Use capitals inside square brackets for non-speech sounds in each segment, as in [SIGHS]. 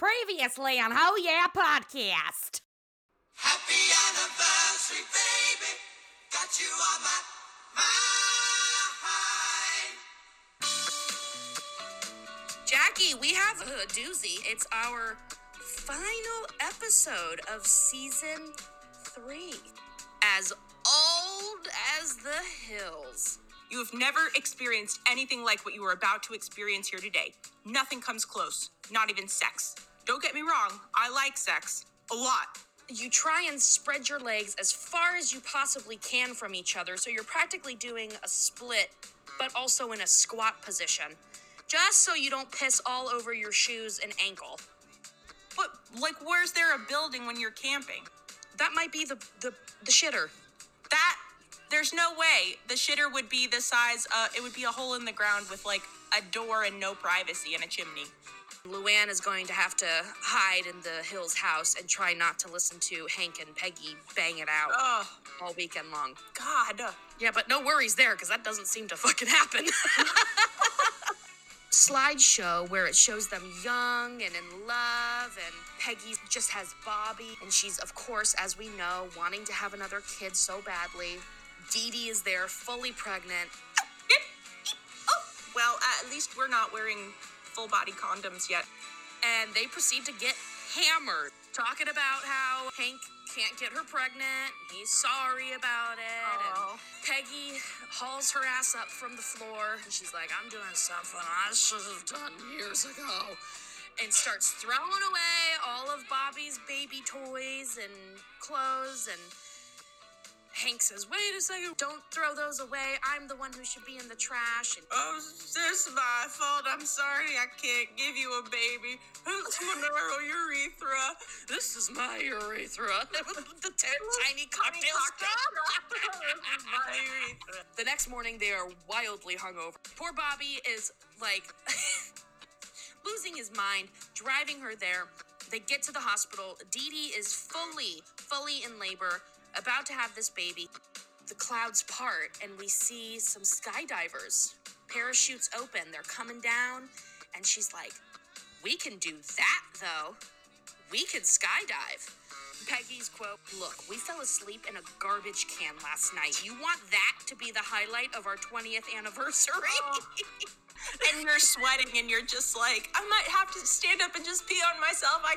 Previously on Ho Yeah Podcast. Happy anniversary, baby. Got you on my mind. Jackie, we have a doozy. It's our final episode of season three. As old as the hills. You have never experienced anything like what you are about to experience here today. Nothing comes close, not even sex. Don't get me wrong, I like sex. A lot. You try and spread your legs as far as you possibly can from each other, so you're practically doing a split, but also in a squat position. Just so you don't piss all over your shoes and ankle. But, like, where's there a building when you're camping? That might be the, the, the shitter. That, there's no way the shitter would be the size, uh, it would be a hole in the ground with, like, a door and no privacy and a chimney. Luann is going to have to hide in the Hills house and try not to listen to Hank and Peggy bang it out Oh, all weekend long. God. Yeah, but no worries there, because that doesn't seem to fucking happen. [LAUGHS] Slideshow where it shows them young and in love, and Peggy just has Bobby, and she's, of course, as we know, wanting to have another kid so badly. Dee Dee is there, fully pregnant. Oh, well, at least we're not wearing full body condoms yet. and they proceed to get hammered, talking about how Hank can't get her pregnant. He's sorry about it. Oh. And Peggy hauls her ass up from the floor, and she's like, "I'm doing something I should have done years ago." And starts throwing away all of Bobby's baby toys and clothes and Hank says, wait a second, don't throw those away. I'm the one who should be in the trash. And Oh, this is my fault. I'm sorry I can't give you a baby. It's my narrow urethra. This is my urethra. [LAUGHS] the t- tiny cocktail straw. [LAUGHS] My urethra. The next morning, they are wildly hungover. Poor Bobby is like [LAUGHS] losing his mind, driving her there. They get to the hospital. Dee Dee is fully, fully in labor, about to have this baby. The clouds part, and we see some skydivers. Parachutes open, they're coming down, and she's like, We can do that though. We can skydive. Peggy's quote Look, we fell asleep in a garbage can last night. You want that to be the highlight of our 20th anniversary? [LAUGHS] And you're sweating and you're just like, I might have to stand up and just pee on myself. I,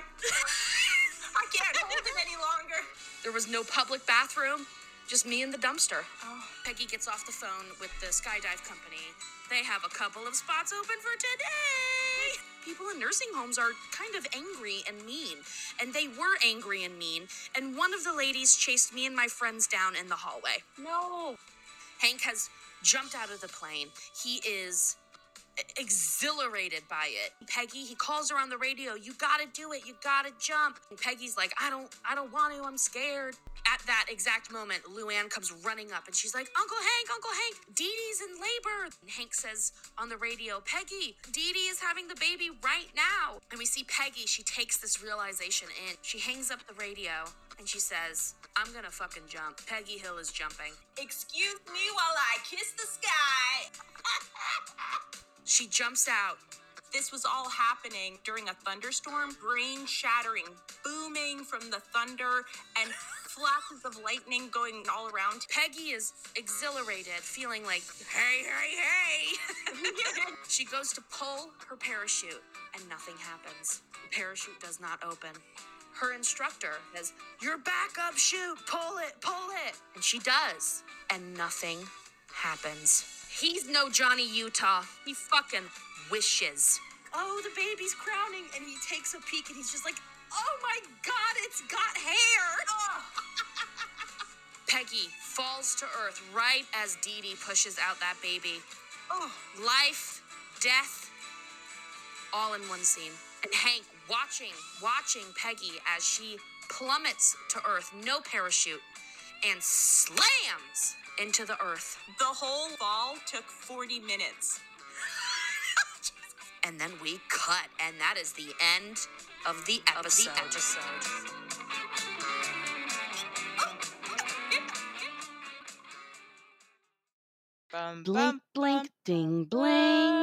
I can't hold it any longer. there was no public bathroom, just me and the dumpster. Oh. Peggy gets off the phone with the skydive company. They have a couple of spots open for today. People in nursing homes are kind of angry and mean, and they were angry and mean. And one of the ladies chased me and my friends down in the hallway. No. Hank has jumped out of the plane. He is exhilarated by it. Peggy, he calls her on the radio, "You got to do it. You got to jump." And Peggy's like, "I don't I don't want to. I'm scared." At that exact moment, Luann comes running up and she's like, "Uncle Hank, Uncle Hank, Dee Dee's in labor." And Hank says on the radio, "Peggy, Dee Dee is having the baby right now." And we see Peggy, she takes this realization in. She hangs up the radio and she says, "I'm to fucking jump." Peggy Hill is jumping. Excuse me while I kiss the sky. [LAUGHS] She jumps out This was all happening during a thunderstorm, brain shattering, booming from the thunder, and flashes of lightning going all around. Peggy is exhilarated, feeling like, hey, hey, hey. [LAUGHS] she goes to pull her parachute, and nothing happens. The parachute does not open. Her instructor says, Your backup chute, pull it, pull it. And she does, and nothing happens. He's no Johnny Utah. He fucking wishes. Oh, the baby's crowning, and he takes a peek, and he's just like, Oh my god, it's got hair! [LAUGHS] Peggy falls to earth right as Dee Dee pushes out that baby. Oh, Life, death, all in one scene. And Hank watching, watching Peggy as she plummets to earth, no parachute, and slams into the earth. the whole fall took 40 minutes. [LAUGHS] And then we cut, and that is the end of the episode. Of the episode. Bum, Blink, bum, blink, bum, ding, bling.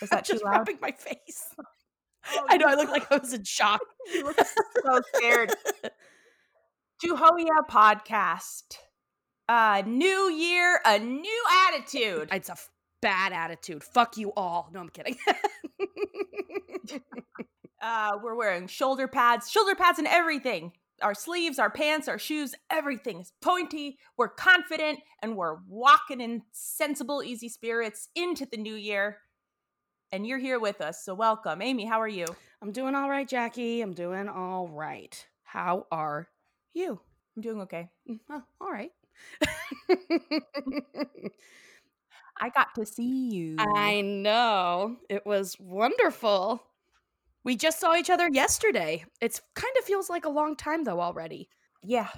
God, I'm that [LAUGHS] too just loud? rubbing my face. [LAUGHS] Oh, I know. I look like I was in shock. [LAUGHS] You look so scared. to Ho Yeah podcast. Uh, new year, a new attitude. It's a f- bad attitude. Fuck you all. No, I'm kidding. Uh, we're wearing shoulder pads, shoulder pads, and everything. Our sleeves, our pants, our shoes, everything is pointy. We're confident, and we're walking in sensible, easy spirits into the new year. And you're here with us, so welcome, Amy. How are you? I'm doing all right, Jackie. I'm doing all right. How are you? I'm doing okay. Mm, Oh, all right. [LAUGHS] I got to see you. I know. It was wonderful. We just saw each other yesterday. It's kind of feels like a long time though already. Yeah.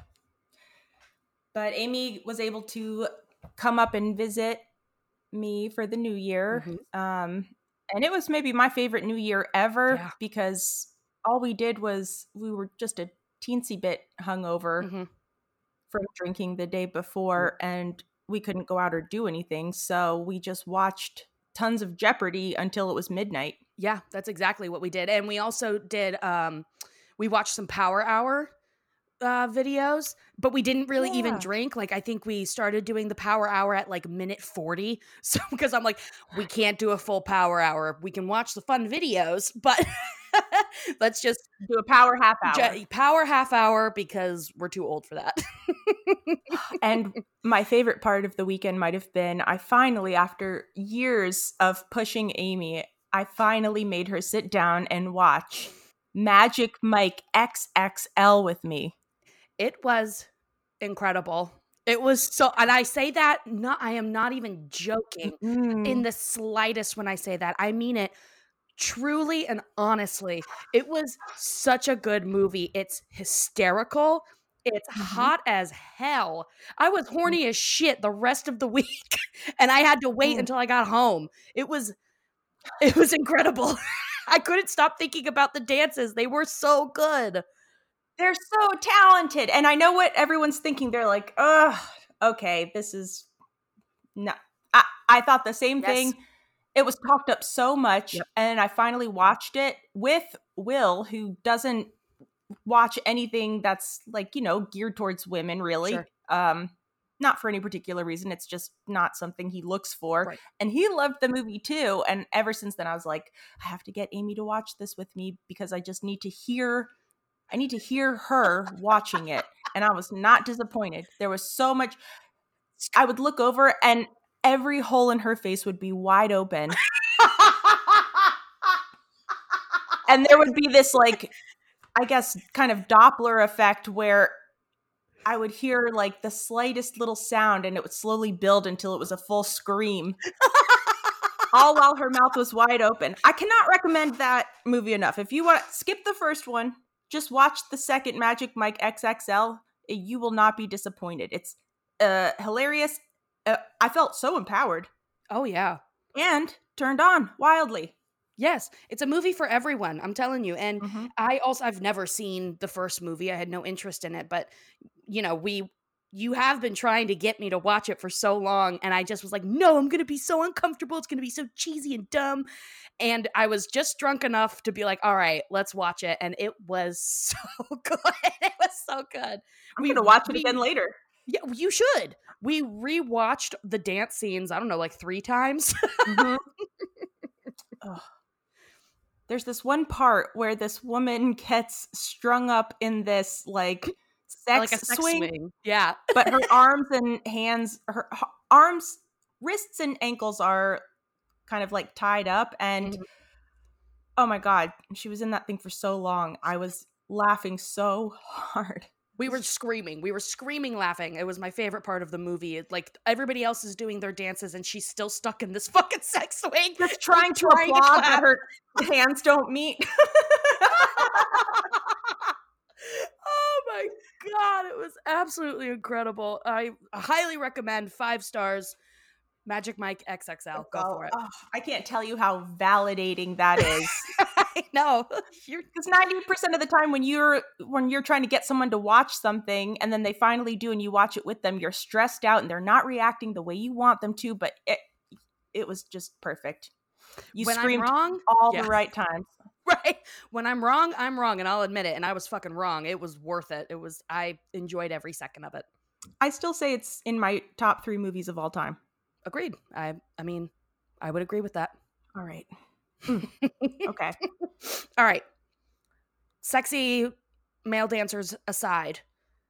But Amy was able to come up and visit me for the new year. Um and it was maybe my favorite new year ever Yeah. because all we did was we were just a teensy bit hungover Mhm. from drinking the day before and we couldn't go out or do anything. So we just watched tons of Jeopardy until it was midnight. Yeah, that's exactly what we did. And we also did um we watched some power hour uh videos, but we didn't really even drink. Like I think we started doing the power hour at like minute 40. [LAUGHS] So because I'm like we can't do a full power hour. We can watch the fun videos, but [LAUGHS] let's just Do a power half hour. power half hour because we're too old for that. [LAUGHS] and my favorite part of the weekend might have been I finally, after years of pushing Amy, I finally made her sit down and watch Magic Mike XXL with me. It was incredible. It was so and I say that not I am not even joking. Mm. in the slightest when I say that. I mean it truly and honestly. It was such a good movie. It's hysterical. It's Mhm. hot as hell. I was horny as shit the rest of the [LAUGHS] week and I had to wait Mm. until I got home. It was it was incredible. [LAUGHS] I couldn't stop thinking about the dances. They were so good. They're so talented. And I know what everyone's thinking. They're like, ugh, okay, this is no. I, I thought the same Yes. thing. It was talked up so much. Yep. And I finally watched it with Will, who doesn't watch anything that's like, you know, geared towards women, really. Sure. Um, not for any particular reason. It's just not something he looks for. Right. And he loved the movie too. And ever since then, I was like, I have to get Amy to watch this with me because I just need to hear I need to hear her watching it. And I was not disappointed. There was so much I would look over and every hole in her face would be wide open. And there would be this like I guess kind of Doppler effect where I would hear like the slightest little sound and it would slowly build until it was a full scream. all while her mouth was wide open. I cannot recommend that movie enough. If you want skip the first one, just watch the second Magic Mike XXL. eh, You will not be disappointed. It's uh hilarious. Uh, I felt so empowered Oh yeah. and turned on wildly. Yes, it's a movie for everyone. I'm telling you. And Mhm. I also I've never seen the first movie. I had no interest in it, but you know, we you have been trying to get me to watch it for so long and I just was like, "No, I'm going to be so uncomfortable. It's going to be so cheesy and dumb." And I was just drunk enough to be like, "All right, let's watch it." And it was so [LAUGHS] good. it was so good. I'm gonna watch it we- again later. Yeah, you should. We rewatched the dance scenes, I don't know, like 3 times. Mhm. [LAUGHS] Ugh. There's this one part where this woman gets strung up in this like sex, like a sex swing, swing. Yeah. [LAUGHS] but her arms and hands, her h- arms, wrists, and ankles are kind of like tied up. And Mhm. oh my god, she was in that thing for so long. I was laughing so [LAUGHS] hard. We were screaming. We were screaming, laughing. It was my favorite part of the movie. Like everybody else is doing their dances, and she's still stuck in this [LAUGHS] fucking sex swing. Just trying to trying to applaud clap. that her hands don't meet. My god, it was absolutely incredible. I highly recommend five stars. Magic Mike XXL. Go Oh, for it. oh, I can't tell you how validating that is. [LAUGHS] I know. [LAUGHS] Because ninety percent of the time, when you're when you're trying to get someone to watch something, and then they finally do, and you watch it with them, you're stressed out, and they're not reacting the way you want them to. But it it was just perfect. You when screamed wrong, all yeah. the right times. Right? When I'm wrong, I'm wrong, and I'll admit it. And I was fucking wrong. It was worth it. It was. I enjoyed every second of it. I still say it's in my top three movies of all time. Agreed. I. I mean, I would agree with that. All right. Mm. okay. [LAUGHS] All right. Sexy male dancers aside,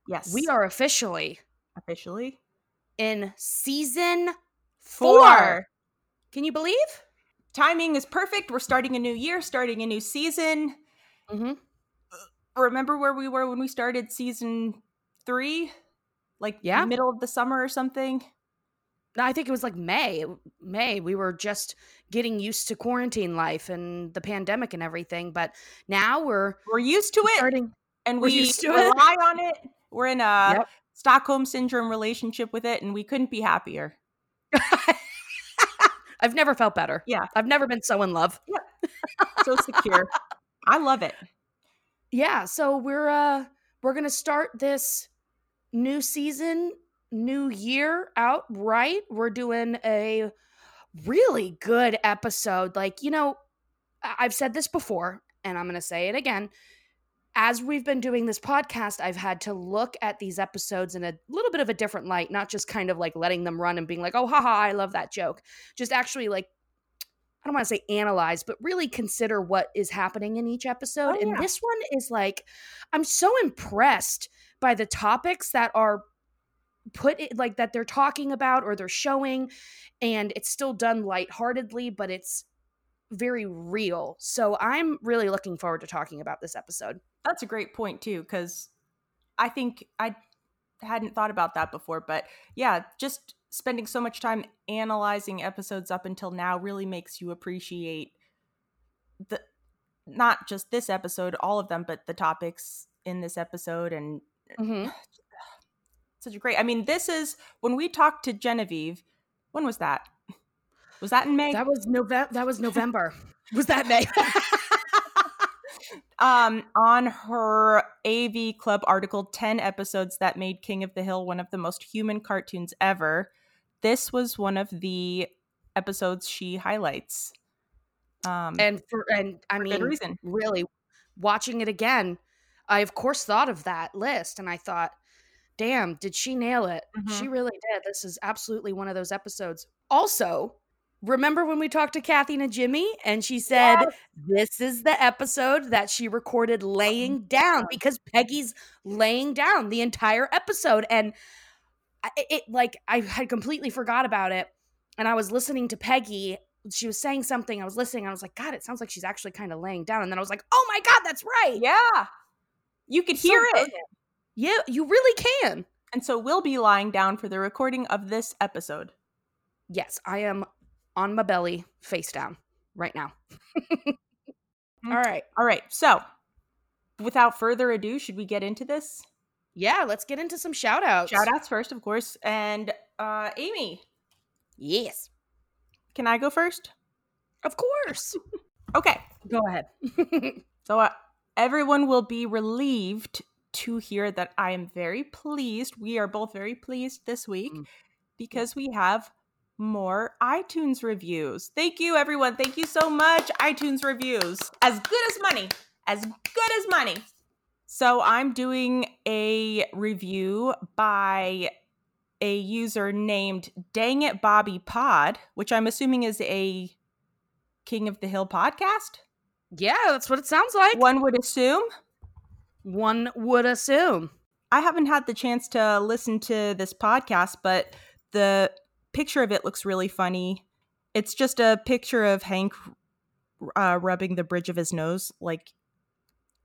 Yes. we are officially officially in season four. Can you believe? Timing is perfect. We're starting a new year, starting a new season. Mm-hmm. Remember where we were when we started season three? Like Yeah. middle of the summer or something. No, I think it was like May. May. We were just getting used to quarantine life and the pandemic and everything. But now we're We're used to it starting. and we to it. rely on it. We're in a Yep. Stockholm syndrome relationship with it and we couldn't be happier. [LAUGHS] I've never felt better. Yeah. I've never been so in love. Yeah. So secure. I love it. Yeah. So we're uh we're gonna start this new season, new year out right. We're doing a really good episode. Like, you know, I've said this before, and I'm gonna say it again. As we've been doing this podcast, I've had to look at these episodes in a little bit of a different light, not just kind of like letting them run and being like, oh, haha, I love that joke. Just actually like, I don't want to say analyze, but really consider what is happening in each episode. Oh, and this one is like, I'm so impressed by the topics that are put it like that they're talking about or they're showing and it's still done lightheartedly but it's very real so i'm really looking forward to talking about this episode That's a great point too, because I think I hadn't thought about that before. But yeah, just spending so much time analyzing episodes up until now really makes you appreciate the not just this episode, all of them, but the topics in this episode and mm-hmm. [SIGHS] such a great. I mean, this is when we talked to Genevieve. When was that? Was that in May? that was november that was november [LAUGHS] was that may [LAUGHS] um, on her AV Club article, 10 episodes that made King of the Hill one of the most human cartoons ever. This was one of the episodes she highlights. Um, and for and i for mean reason. really watching it again i of course thought of that list and i thought damn did she nail it she Mhm. really did this is absolutely one of those episodes also remember when we talked to Kathy Najimy and she said Yes. this is the episode that she recorded laying mm-hmm. down because peggy's laying down the entire episode and it, it like i had completely forgot about it and i was listening to peggy she was saying something i was listening i was like god it sounds like she's actually kind of laying down and then i was like oh my god that's right Yeah. You could So hear it. brilliant. yeah you really can And so we'll be lying down for the recording of this episode. yes i am on my belly face down right now [LAUGHS] all right All right. So without further ado, should we get into this? yeah let's get into some shout outs Shout outs first, of course. And uh Amy, yes can I go first? of course [LAUGHS] Okay. go ahead [LAUGHS] So uh, everyone will be relieved to hear that I am very pleased. We are both very pleased this week Mm. because we have more iTunes reviews. Thank you, everyone. Thank you so much. iTunes reviews. As good as money. As good as money. So I'm doing a review by a user named Dang It Bobby Pod, which I'm assuming is a King of the Hill podcast. yeah that's what it sounds like One would assume. one would assume I haven't had the chance to listen to this podcast, but the picture of it looks really funny. It's just a picture of Hank uh, rubbing the bridge of his nose, like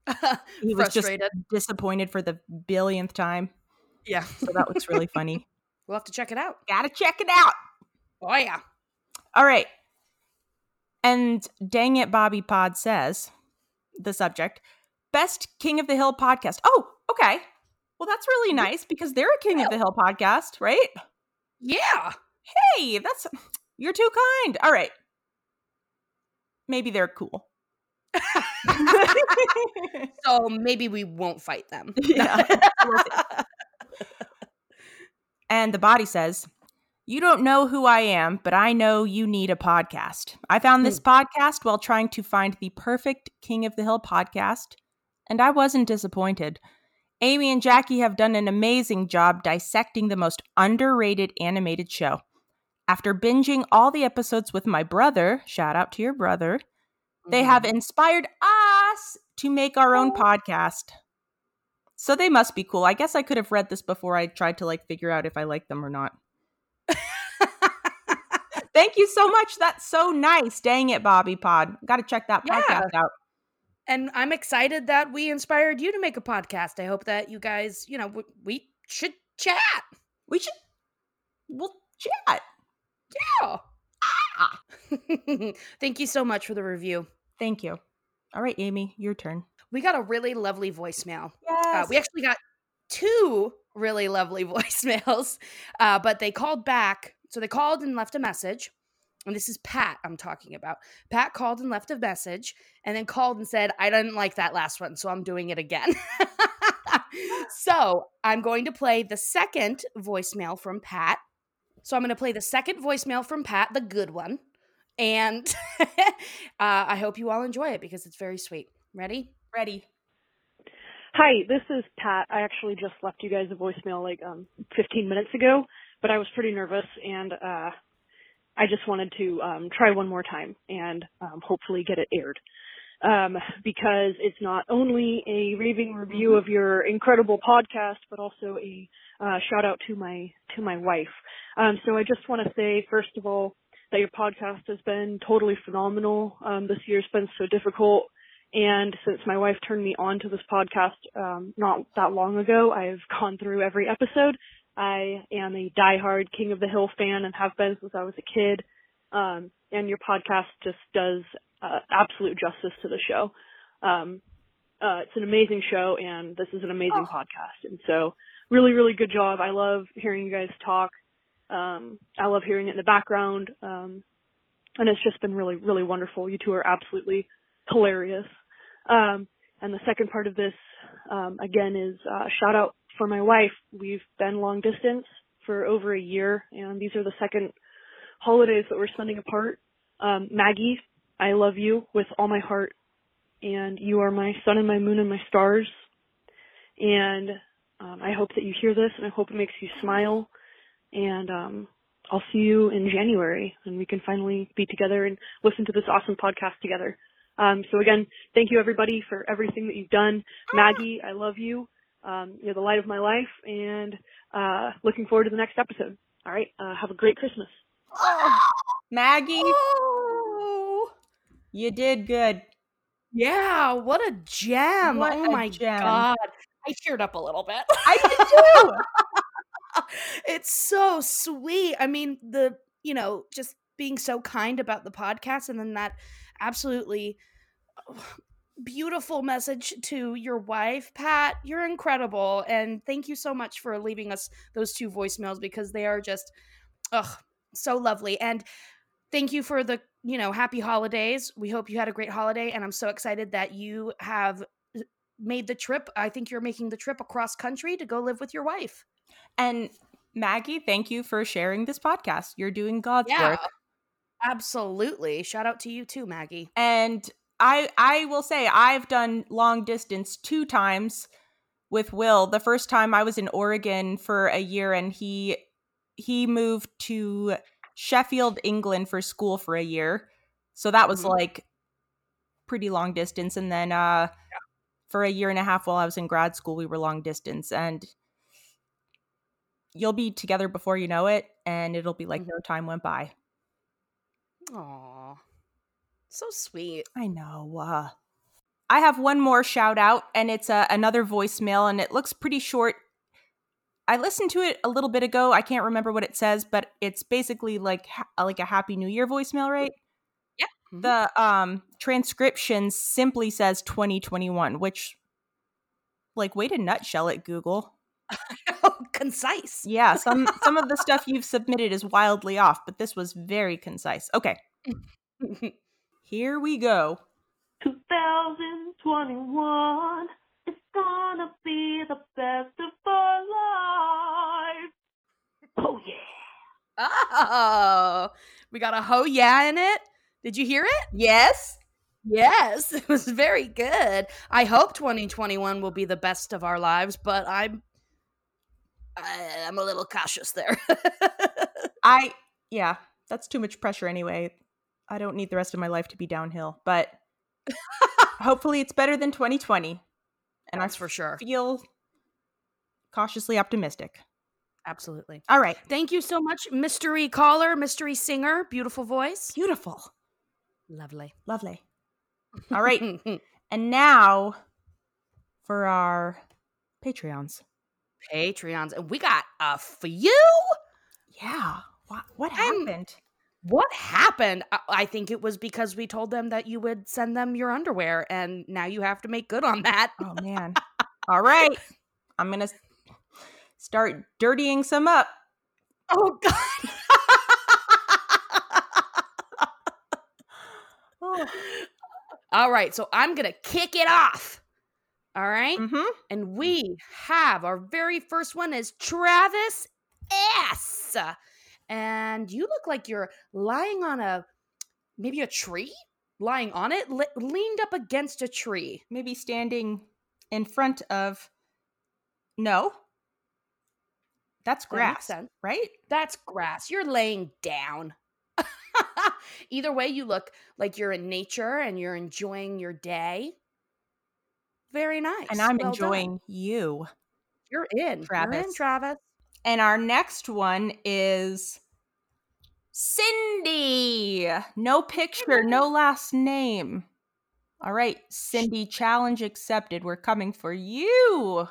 [LAUGHS] He was just disappointed for the billionth time. yeah. So that looks really funny. [LAUGHS] We'll have to check it out. Gotta check it out. Oh yeah. All right. And dang it, Bobby Pod says the subject best King of the Hill podcast. Oh, okay. Well, that's really nice because they're a King of the Hill podcast, right? Yeah. Hey, that's you're too kind. All right. Maybe they're cool. [LAUGHS] So maybe we won't fight them. [LAUGHS] Yeah. And the body says, You don't know who I am, but I know you need a podcast. I found this hmm. podcast while trying to find the perfect King of the Hill podcast, and I wasn't disappointed. Amy and Jackie have done an amazing job dissecting the most underrated animated show. After binging all the episodes with my brother, shout out to your brother, they have mm-hmm. inspired us to make our own oh. podcast. So they must be cool. I guess I could have read this before I tried to like figure out if I like them or not. [LAUGHS] Thank you so much. That's so nice. Dang it, Bobby Pod. Got to check that Yeah. podcast out. and I'm excited that we inspired you to make a podcast. I hope that you guys, you know, w- we should chat. We should we'll chat. Yeah. [LAUGHS] Thank you so much for the review. Thank you. All right, Amy, your turn. We got a really lovely voicemail. Yes. Uh, we actually got two really lovely [LAUGHS] voicemails, uh, but they called back. So they called and left a message. And this is Pat I'm talking about. Pat called and left a message and then called and said, I didn't like that last one, so I'm doing it again. [LAUGHS] so I'm going to play the second voicemail from Pat. So I'm going to play the second voicemail from Pat, the good one. And [LAUGHS] uh, I hope you all enjoy it because it's very sweet. Ready? Ready. Hi, this is Pat. I actually just left you guys a voicemail like um 15 minutes ago, but I was pretty nervous and uh I just wanted to um try one more time and um hopefully get it aired. Um because it's not only a raving review of your incredible podcast but also a uh shout out to my to my wife. Um so I just want to say first of all that your podcast has been totally phenomenal. Um this year's been so difficult and since my wife turned me on to this podcast um, not that long ago, I've gone through every episode. I am a diehard King of the Hill fan and have been since I was a kid. Um, and your podcast just does uh, absolute justice to the show. Um, uh, it's an amazing show, and this is an amazing podcast. And so, really, really good job. I love hearing you guys talk. Um, I love hearing it in the background. Um, and it's just been really, really wonderful. You two are absolutely hilarious. Um, and the second part of this, um, again, is uh, shout out for my wife. We've been long distance for over a year, and these are the second holidays that we're spending apart. Um, Maggie, I love you with all my heart, and you are my sun and my moon and my stars. And um, I hope that you hear this, and I hope it makes you smile. And um, I'll see you in January, and we can finally be together and listen to this awesome podcast together. Um, so again, thank you everybody for everything that you've done. Maggie, I love you. Um, you're the light of my life, and uh, looking forward to the next episode. All right, uh, have a great Christmas. [GASPS] Maggie, Oh, you did good. yeah. What a gem. What oh a my gem. God. I teared up a little bit. I did too. [LAUGHS] it's so sweet. I mean, the, you know, just being so kind about the podcast and then that absolutely [SIGHS] beautiful message to your wife, Pat. You're incredible. And thank you so much for leaving us those two voicemails because they are just, ugh, so lovely. And thank you for the, you know, happy holidays. We hope you had a great holiday. And I'm so excited that you have made the trip. I think you're making the trip across country to go live with your wife. And Maggie, thank you for sharing this podcast. You're doing God's work. Absolutely. Shout out to you too, Maggie. And I I will say I've done long distance two times with Will. The first time I was in Oregon for a year and he he moved to Sheffield, England for school for a year. So that was Mhm. like pretty long distance and then uh for a year and a half while I was in grad school we were long distance and you'll be together before you know it and it'll be like Mhm. no time went by. Aw. So sweet. I know. Uh, I have one more shout out, and it's a, another voicemail, and it looks pretty short. I listened to it a little bit ago. I can't remember what it says, but it's basically like ha- like a Happy New Year voicemail, right? Yep. Mhm. The um transcription simply says 2021, which like way to nutshell it, Google. [LAUGHS] concise. Yeah, some some of the stuff you've submitted is wildly off, but this was very concise. Okay, [LAUGHS] here we go. 2021 is gonna be the best of our lives. Oh yeah. Oh, we got a ho yeah in it. Did you hear it? Yes. Yes, [LAUGHS] it was very good. I hope 2021 will be the best of our lives, but I'm I- I'm a little cautious there. [LAUGHS] I yeah, that's too much pressure anyway. I don't need the rest of my life to be downhill, but [LAUGHS] hopefully it's better than 2020. And That's I for sure. feel cautiously optimistic. Absolutely. All right. Thank you so much, mystery caller, mystery singer, beautiful voice. Beautiful. Lovely. Lovely. [LAUGHS] All right. and now for our Patreons. Patreons, and we got a few. Yeah. What what happened? What happened? I, I think it was because we told them that you would send them your underwear, and now you have to make good on that. Oh man. [LAUGHS] All right. I'm going to start dirtying some up. Oh God. All right, so I'm gonna kick it off. All right? Mhm. and we have our very first one is Travis S. And you look like you're lying on a maybe a tree, lying on it, le- leaned up against a tree. Maybe standing in front of No. That's grass, sense. right? That's grass. You're laying down. [LAUGHS] Either way, you look like you're in nature and you're enjoying your day. Very nice. And I'm Well done. enjoying you. You're in. You're in, Travis. Travis. And our next one is Cindy. No picture, no last name. All right, Cindy, challenge accepted. We're coming for you,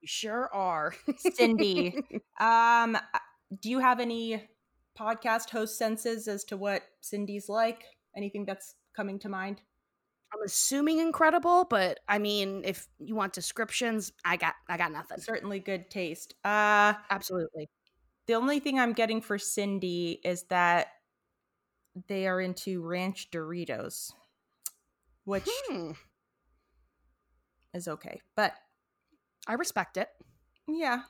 You sure are. Cindy. [LAUGHS] um, do you have any podcast host senses as to what Cindy's like? Anything that's coming to mind? I'm assuming incredible, but I mean, if you want descriptions, I got I got nothing. Certainly good taste. Uh, Absolutely. the only thing I'm getting for Cindy is that they are into ranch Doritos, which Hmm. is okay. But I respect it. yeah,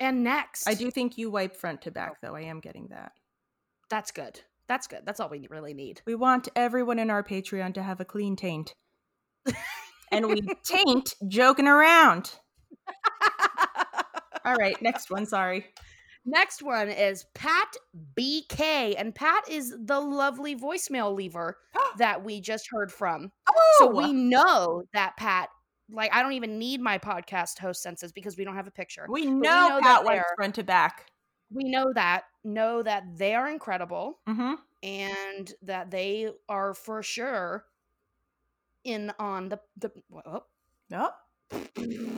And next, I do think you wipe front to back, oh. though. I am getting that. That's good. That's good. That's all we really need. We want everyone in our Patreon to have a clean taint. and we [LAUGHS] taint joking around. [LAUGHS] All right, next one. Sorry. Next one is Pat BK, and Pat is the lovely voicemail lever [GASPS] that we just heard from. Oh, So we know that Pat. Like I don't even need my podcast host senses because we don't have a picture. we we know, know that Pat wipes front to back. We know that. Know that they are incredible. Mm-hmm. and that they are for sure in on the the oh, Yep.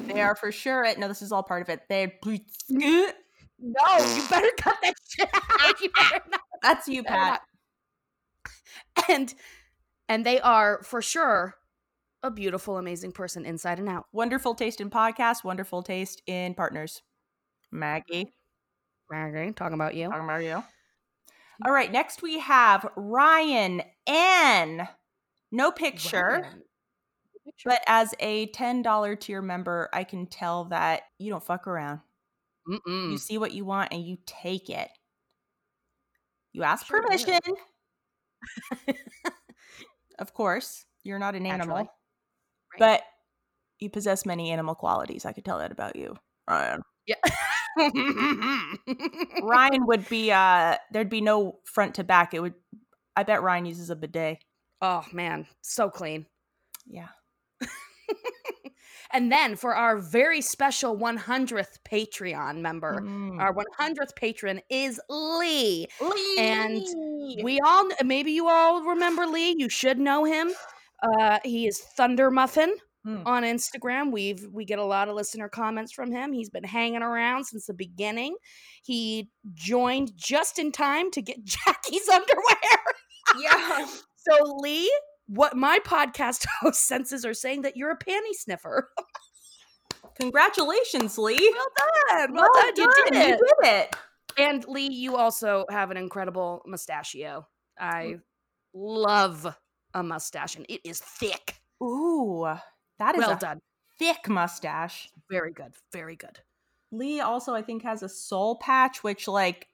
They are for sure it. No, this is all part of it. They. no you better cut that shit out [LAUGHS] you better not, That's you, Pat. not. and and they are for sure a beautiful amazing person inside and out Wonderful taste in podcasts. Wonderful taste in partners. Maggie. Maggie, talking about you Talking about you. Mm. All right, next we have Ryan N. No picture, Ryan. but as a $10 tier member, I can tell that you don't fuck around. Mm-mm. You see what you want and you take it. You ask Sure permission. [LAUGHS] of course, you're not an animal, Naturally. But you possess many animal qualities. I could tell that about you, Ryan. yeah Ryan [LAUGHS] would be uh there'd be no front to back. It would I bet Ryan uses a bidet. oh man so clean Yeah. [LAUGHS] and then for our very special 100th patreon member Mm. Our 100th patron is Lee. Lee. and We all, maybe you all remember Lee. You should know him. Uh, he is Thunder Muffin Hmm. on Instagram. We've we get a lot of listener comments from him. He's been hanging around since the beginning. He joined just in time to get [LAUGHS] Jackie's underwear. Yeah. [LAUGHS] So Lee, what my podcast [LAUGHS] host senses are saying that you're a panty sniffer. Congratulations, Lee. Well done. Well, done. You did it. You did it. And Lee, you also have an incredible mustachio. I love a mustache, and it is thick. Ooh, that is Well a done. thick mustache. Very good. Very good. Lee also, I think, has a soul patch, which like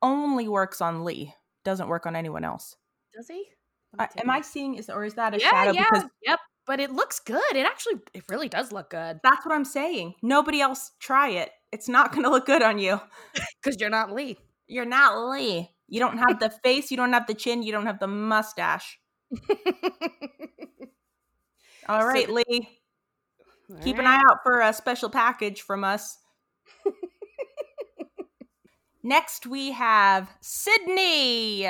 only works on Lee. Doesn't work on anyone else. Does he? Am I seeing? Is or is that a Yeah, shadow? yeah, Because yep. But it looks good. It actually, it really does look good that's what I'm saying. Nobody else try it. It's not going to look good on you. [LAUGHS] because you're not Lee. You're not Lee. You don't have the face. You don't have the chin. You don't have the mustache. [LAUGHS] All So- right, Lee. Keep an eye out for a special package from us. [LAUGHS] Next, we have Sydney.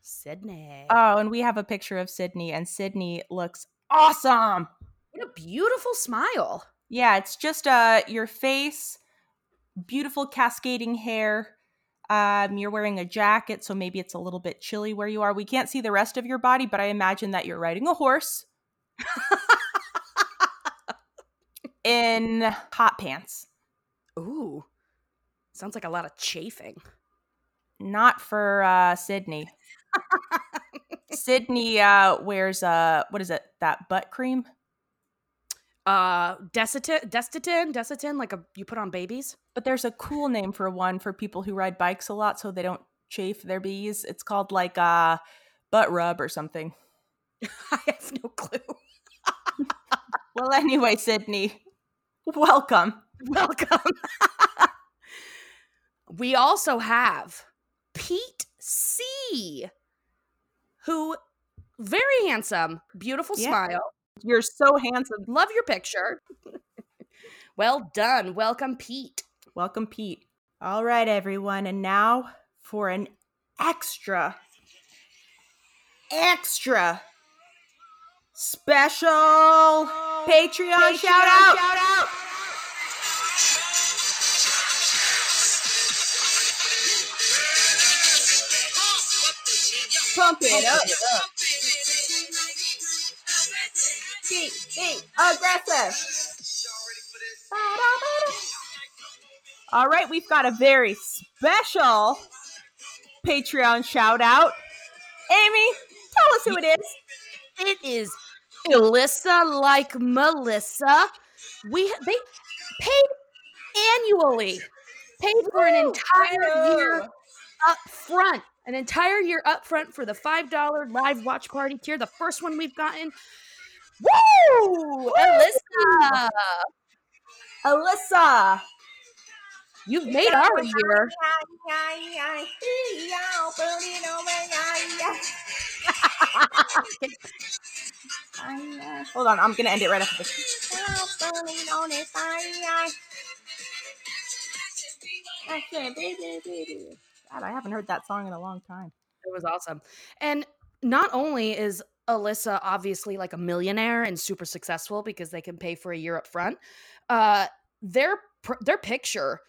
Sydney. Oh, and we have a picture of Sydney, and Sydney looks awesome. what a beautiful smile. Yeah, it's just uh your face, beautiful cascading hair. Um, you're wearing a jacket, so maybe it's a little bit chilly where you are. We can't see the rest of your body, but I imagine that you're riding a horse [LAUGHS] in hot pants. Ooh. Sounds like a lot of chafing. Not for uh Sydney. [LAUGHS] Sydney uh wears uh what is it? That butt cream? Uh, Desitin, Desitin, Desitin, like a you put on babies. But there's a cool name for one for people who ride bikes a lot so they don't chafe their bees. It's called like uh butt rub or something. [LAUGHS] I have no clue. [LAUGHS] Well, anyway, Sydney, welcome. Welcome. [LAUGHS] we also have Pete C, who very handsome, beautiful Yeah. smile. You're so handsome. Love your picture. well done. Welcome, Pete. Welcome, Pete. All right, everyone. And now for an extra, extra special Patreon, shout out. Pump it up. Be, be aggressive. All right, we've got a very special Patreon shout out. Amy, tell us who it is. It is Alyssa like Melissa. We they paid annually, paid for an entire year up front, an entire year up front for the five dollar live watch party tier, the first one we've gotten. Woo! Alyssa, Alyssa. You've made our year. [LAUGHS] Hold on, I'm gonna end it right after this. God, I haven't heard that song in a long time. It was awesome. And not only is Alyssa obviously like a millionaire and super successful because they can pay for a year up front, uh, their their picture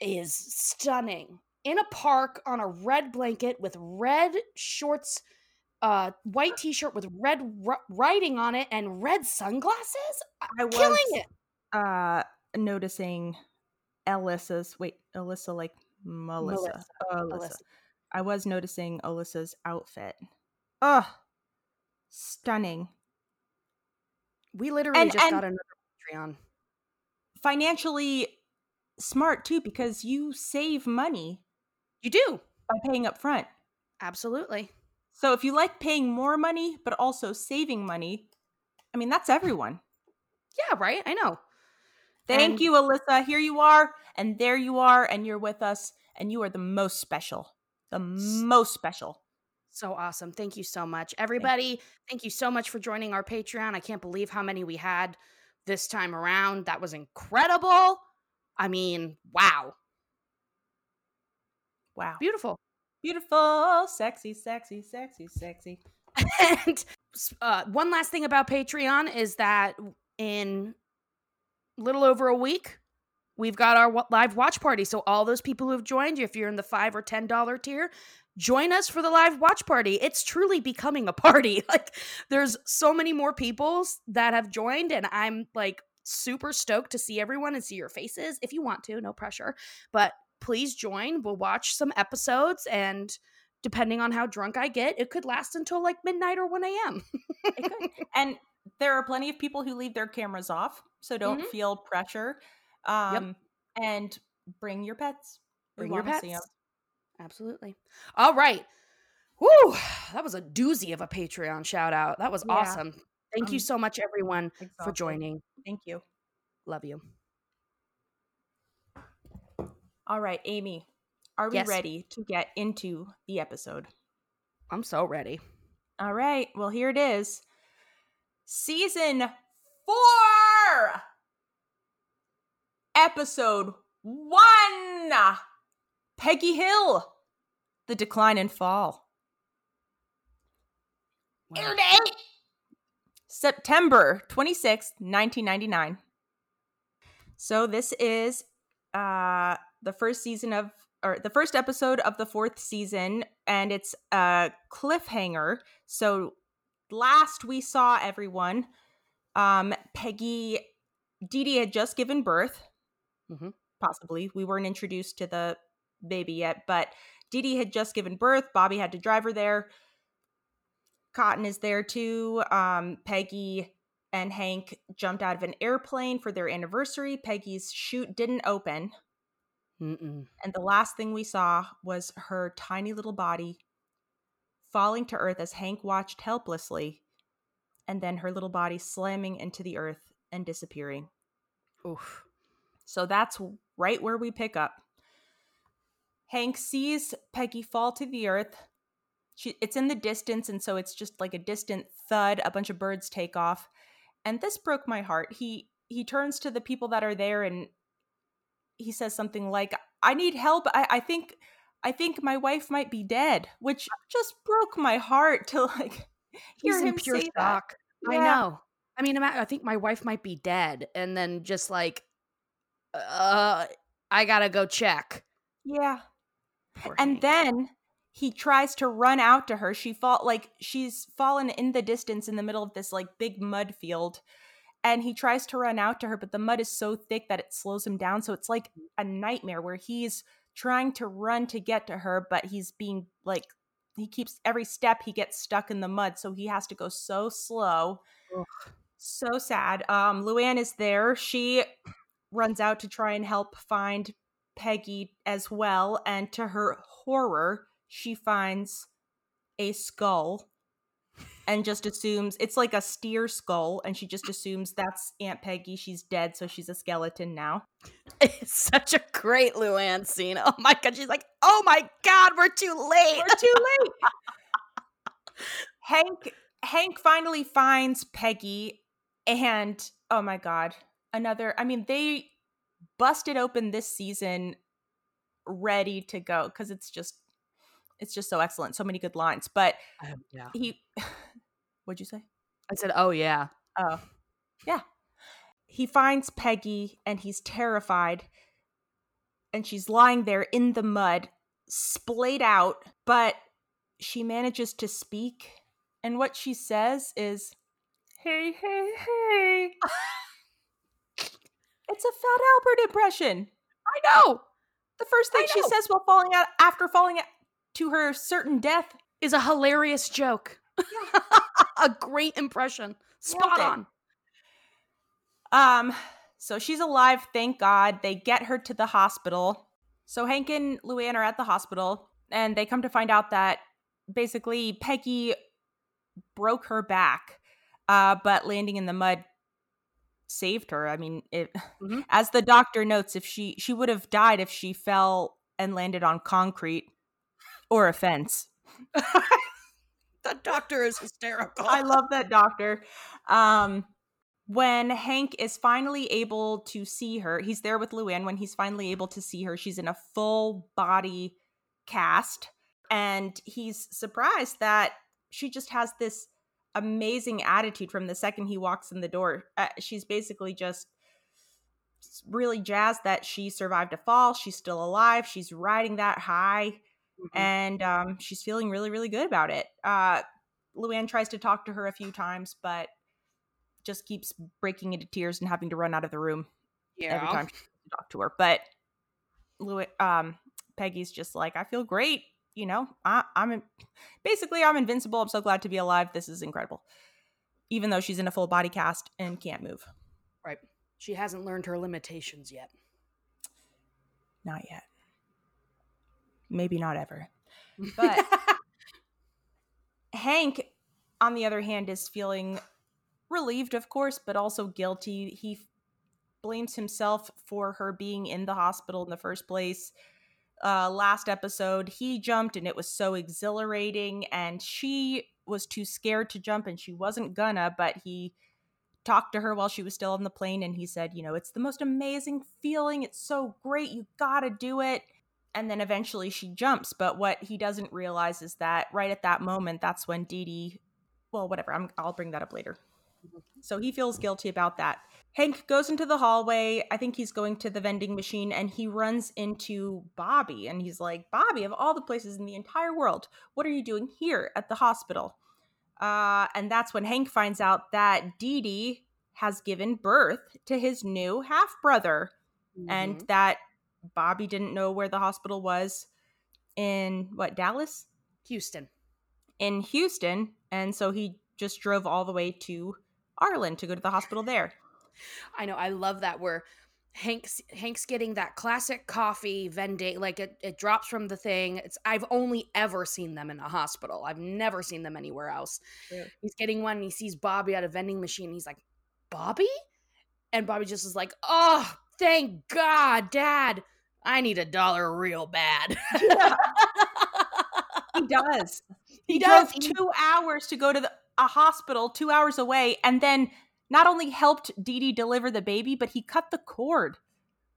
is stunning in a park on a red blanket with red shorts, uh, white t-shirt with red r- writing on it and red sunglasses. I Killing was it. uh noticing Alyssa's wait, Alyssa like Melissa. Alyssa. Alyssa. I was noticing Alyssa's outfit. Ugh. Stunning. We literally And- just and- got another Patreon. Financially smart too because you save money You do by paying up front. absolutely. So if you like paying more money but also saving money, I mean that's everyone. Yeah, right. I know. Thank And- you, Alyssa. Here you are, and there you are, and you're with us, and you are the most special. The most special. So awesome. Thank you so much. Everybody, thank you so much for joining our Patreon. I can't believe how many we had this time around. That was incredible. I mean, wow. Wow. Beautiful. Beautiful, sexy, sexy, sexy, sexy. [LAUGHS] and uh, one last thing about Patreon is that in little over a week, we've got our live watch party. So all those people who have joined, you, if you're in the five or ten dollar tier, join us for the live watch party. It's truly becoming a party. [LAUGHS] Like there's so many more people that have joined, and I'm like super stoked to see everyone and see your faces. If you want to, no pressure, but please join. We'll watch some episodes and. Depending on how drunk I get, it could last until like midnight or 1 a.m. And there are plenty of people who leave their cameras off, so don't Mhm. feel pressure. Um, And bring your pets. Bring your pets. Absolutely. All right. Woo! That was a doozy of a Patreon shout out. That was Yeah. awesome. Thank you so much, everyone, for joining. Thank you. Love you. All right, Amy, are we Yes. ready to get into the episode? I'm so ready. All right, well, here it is. Season four, episode one Peggy Hill, The Decline and Fall. Wow. September 26th, 1999. So this is uh the first season of or the first episode of the fourth season and it's a cliffhanger. So last we saw everyone um Peggy Dee Dee had just given birth. Mhm. Possibly. We weren't introduced to the baby yet, but Dee Dee had just given birth. Bobby had to drive her there. Cotton is there too. Um, Peggy and Hank jumped out of an airplane for their anniversary. Peggy's chute didn't open. Mm-mm. And the last thing we saw was her tiny little body falling to earth as Hank watched helplessly, and then her little body slamming into the earth and disappearing. Oof. So that's right where we pick up. Hank sees Peggy fall to the earth. She, it's in the distance, and so it's just like a distant thud. A bunch of birds take off, and this broke my heart. He he turns to the people that are there, and he says something like, "I need help. I, I think I think my wife might be dead," which just broke my heart to like [LAUGHS] He's hear in him pure say that. shock. I Yeah. know. I mean, I think my wife might be dead, and then just like, uh, I gotta go check. Yeah. Poor and Hank. then he tries to run out to her. She fall like she's fallen in the distance in the middle of this like big mud field and he tries to run out to her but the mud is so thick that it slows him down. So it's like a nightmare where he's trying to run to get to her but he's being like he keeps every step he gets stuck in the mud so he has to go so slow. Ugh. so sad. Um luann is there. She runs out to try and help find Peggy as well, and to her horror, she finds a skull and just assumes it's like a steer skull, and she just assumes that's Aunt Peggy. She's dead, so she's a skeleton now. [LAUGHS] It's such a great Luann scene. Oh my god, she's like, "Oh my god, we're too late." We're too late. [LAUGHS] Hank Hank finally finds Peggy, and oh my god, another. I mean, they busted open this season ready to go because it's just it's just so excellent so many good lines but Um, yeah. he [SIGHS] what'd you say I said, "Oh yeah." oh yeah he finds peggy and he's terrified and she's lying there in the mud splayed out but she manages to speak and what she says is hey hey hey [LAUGHS] it's a fat albert impression I know. the first thing she says while falling out after falling out to her certain death Is a hilarious joke. [LAUGHS] a great impression. Spot on. Um, so she's alive, thank God. They get her to the hospital. So Hank and Luann are at the hospital, and they come to find out that basically Peggy broke her back, uh, but landing in the mud saved her. I mean, it, Mhm. as the doctor notes, if she she would have died if she fell and landed on concrete or a fence. The doctor is hysterical. I love that doctor. Um, when Hank is finally able to see her, he's there with Luann. When he's finally able to see her, she's in a full body cast, and he's surprised that she just has this amazing attitude from the second he walks in the door. Uh, she's basically just really jazzed that she survived a fall. She's still alive. She's riding that high, Mhm. and um, she's feeling really, really good about it. Uh, Luann tries to talk to her a few times, but just keeps breaking into tears and having to run out of the room every time she tries to talk to her. But Louis, um, Peggy's just like, I feel great. You know, I, I'm in, basically I'm invincible. I'm so glad to be alive. This is incredible. Even though she's in a full body cast and can't move, Right. She hasn't learned her limitations yet. not yet. Maybe not ever. But [LAUGHS] Hank, on the other hand, is feeling relieved, of course, but also guilty. He f- blames himself for her being in the hospital in the first place. Uh, last episode, he jumped and it was so exhilarating, and she was too scared to jump and she wasn't gonna, but he talked to her while she was still on the plane and he said, You know, it's the most amazing feeling. It's so great. You gotta do it and then eventually she jumps. But what he doesn't realize is that right at that moment, that's when Dee Dee, well, whatever, I'm, I'll bring that up later. So he feels guilty about that. Hank goes into the hallway. I think he's going to the vending machine and he runs into Bobby. And he's like, Bobby, of all the places in the entire world, what are you doing here at the hospital? Uh, and that's when Hank finds out that Dee Dee has given birth to his new half brother and Mhm. that Bobby didn't know where the hospital was in what Dallas Houston. in Houston and so he just drove all the way to Arlen to go to the hospital there. [LAUGHS] I know. I love that where Hank's Hank's getting that classic coffee vending like it, it drops from the thing. It's I've only ever seen them in a hospital. I've never seen them anywhere else. True. He's getting one and he sees Bobby at a vending machine. He's like, Bobby? And Bobby just is like, Oh, thank God, Dad. I need a dollar real bad. [LAUGHS] He does. he drove does. He- two hours to go to the, a hospital two hours away and then not only helped Dee Dee deliver the baby, but he cut the cord.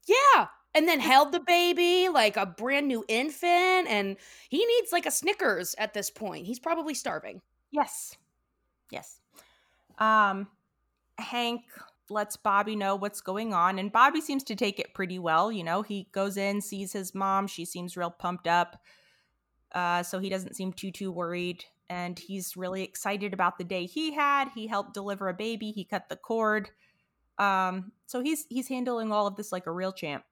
Yeah. And then held the baby like a brand new infant. And he needs like a Snickers at this point. He's probably starving. Yes. Yes. Um Hank lets Bobby know what's going on and Bobby seems to take it pretty well, you know. He goes in, sees his mom, she seems real pumped up. Uh so he doesn't seem too too worried and he's really excited about the day he had. He helped deliver a baby, he cut the cord. Um so he's he's handling all of this like a real champ.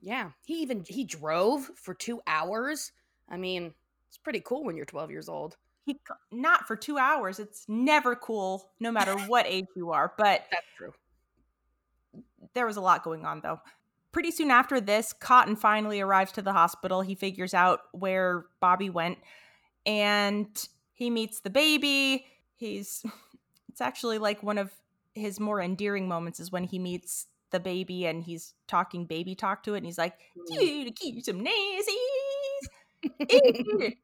Yeah. He even he drove for two hours. I mean, it's pretty cool when you're 12 years old. He not for 2 hours. It's never cool no matter [LAUGHS] what age you are, but That's true. There was a lot going on though. Pretty soon after this, Cotton finally arrives to the hospital. He figures out where Bobby went and he meets the baby. He's [LAUGHS] it's actually like one of his more endearing moments is when he meets the baby and he's talking baby talk to it and he's like, Mm. "You to keep some nazies." [LAUGHS] [LAUGHS] it's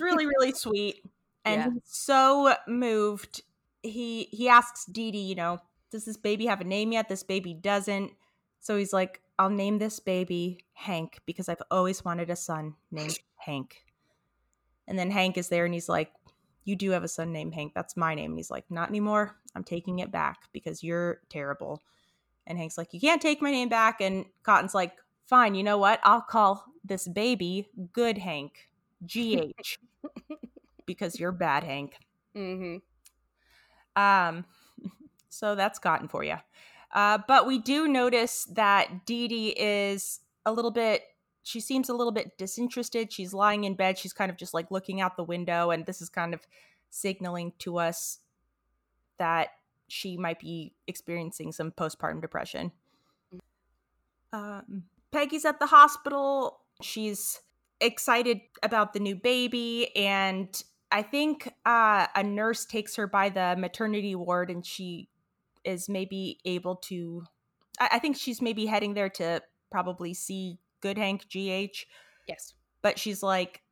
really really sweet and Yeah. he's so moved he he asks Dee Dee, you know does this baby have a name yet? This baby doesn't. So he's like i'll name this baby hank because i've always wanted a son named hank. And then hank is there and he's like you do have a son named hank. That's my name. And he's like not anymore. I'm taking it back because you're terrible. And hank's like you can't take my name back. And cotton's like fine you know what? I'll call this baby good hank gh [LAUGHS] because you're bad hank. Hmm um, so that's Cotton for you. Uh, but we do notice that Dee Dee is a little bit. She seems a little bit disinterested. She's lying in bed. She's kind of just like looking out the window, and this is kind of signaling to us that she might be experiencing some postpartum depression. Um, Peggy's at the hospital. She's excited about the new baby, and I think uh, a nurse takes her by the maternity ward, and she is maybe able to. I, I think she's maybe heading there to probably see Good Hank GH, Yes. but she's like,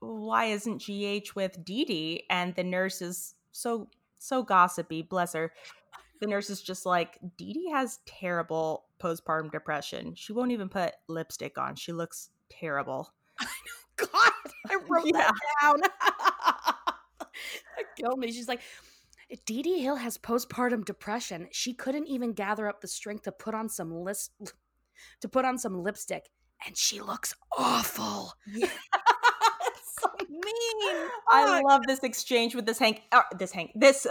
"Why isn't GH with Dee Dee?" And the nurse is so so gossipy. Bless her. The nurse is just like, Dee Dee has terrible postpartum depression. She won't even put lipstick on. She looks terrible. [LAUGHS] God, I wrote [LAUGHS] Yeah. that down. [LAUGHS] killed me. She's like, Dee Dee Hill has postpartum depression. She couldn't even gather up the strength to put on some list to put on some lipstick, and she looks awful. [LAUGHS] so mean. I love this exchange with this Hank, uh, this Hank, this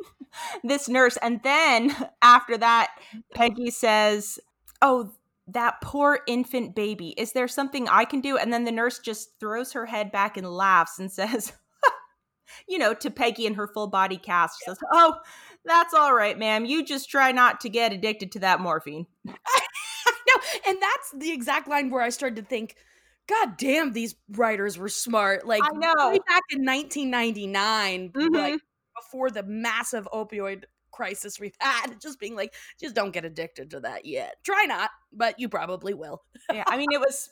[LAUGHS] this nurse, and then after that, Peggy says, "Oh, that poor infant baby. Is there something I can do?" And then the nurse just throws her head back and laughs and [LAUGHS] says. You know, to Peggy in her full body cast, says, "Oh, that's all right, ma'am. You just try not to get addicted to that morphine." [LAUGHS] no, and that's the exact line where I started to think, God damn, these writers were smart. Like I know. way back in 1999, like Mhm. before the massive opioid crisis we've had, [LAUGHS] just being like, just don't get addicted to that yet. Try not, but you probably will. yeah, I mean, it was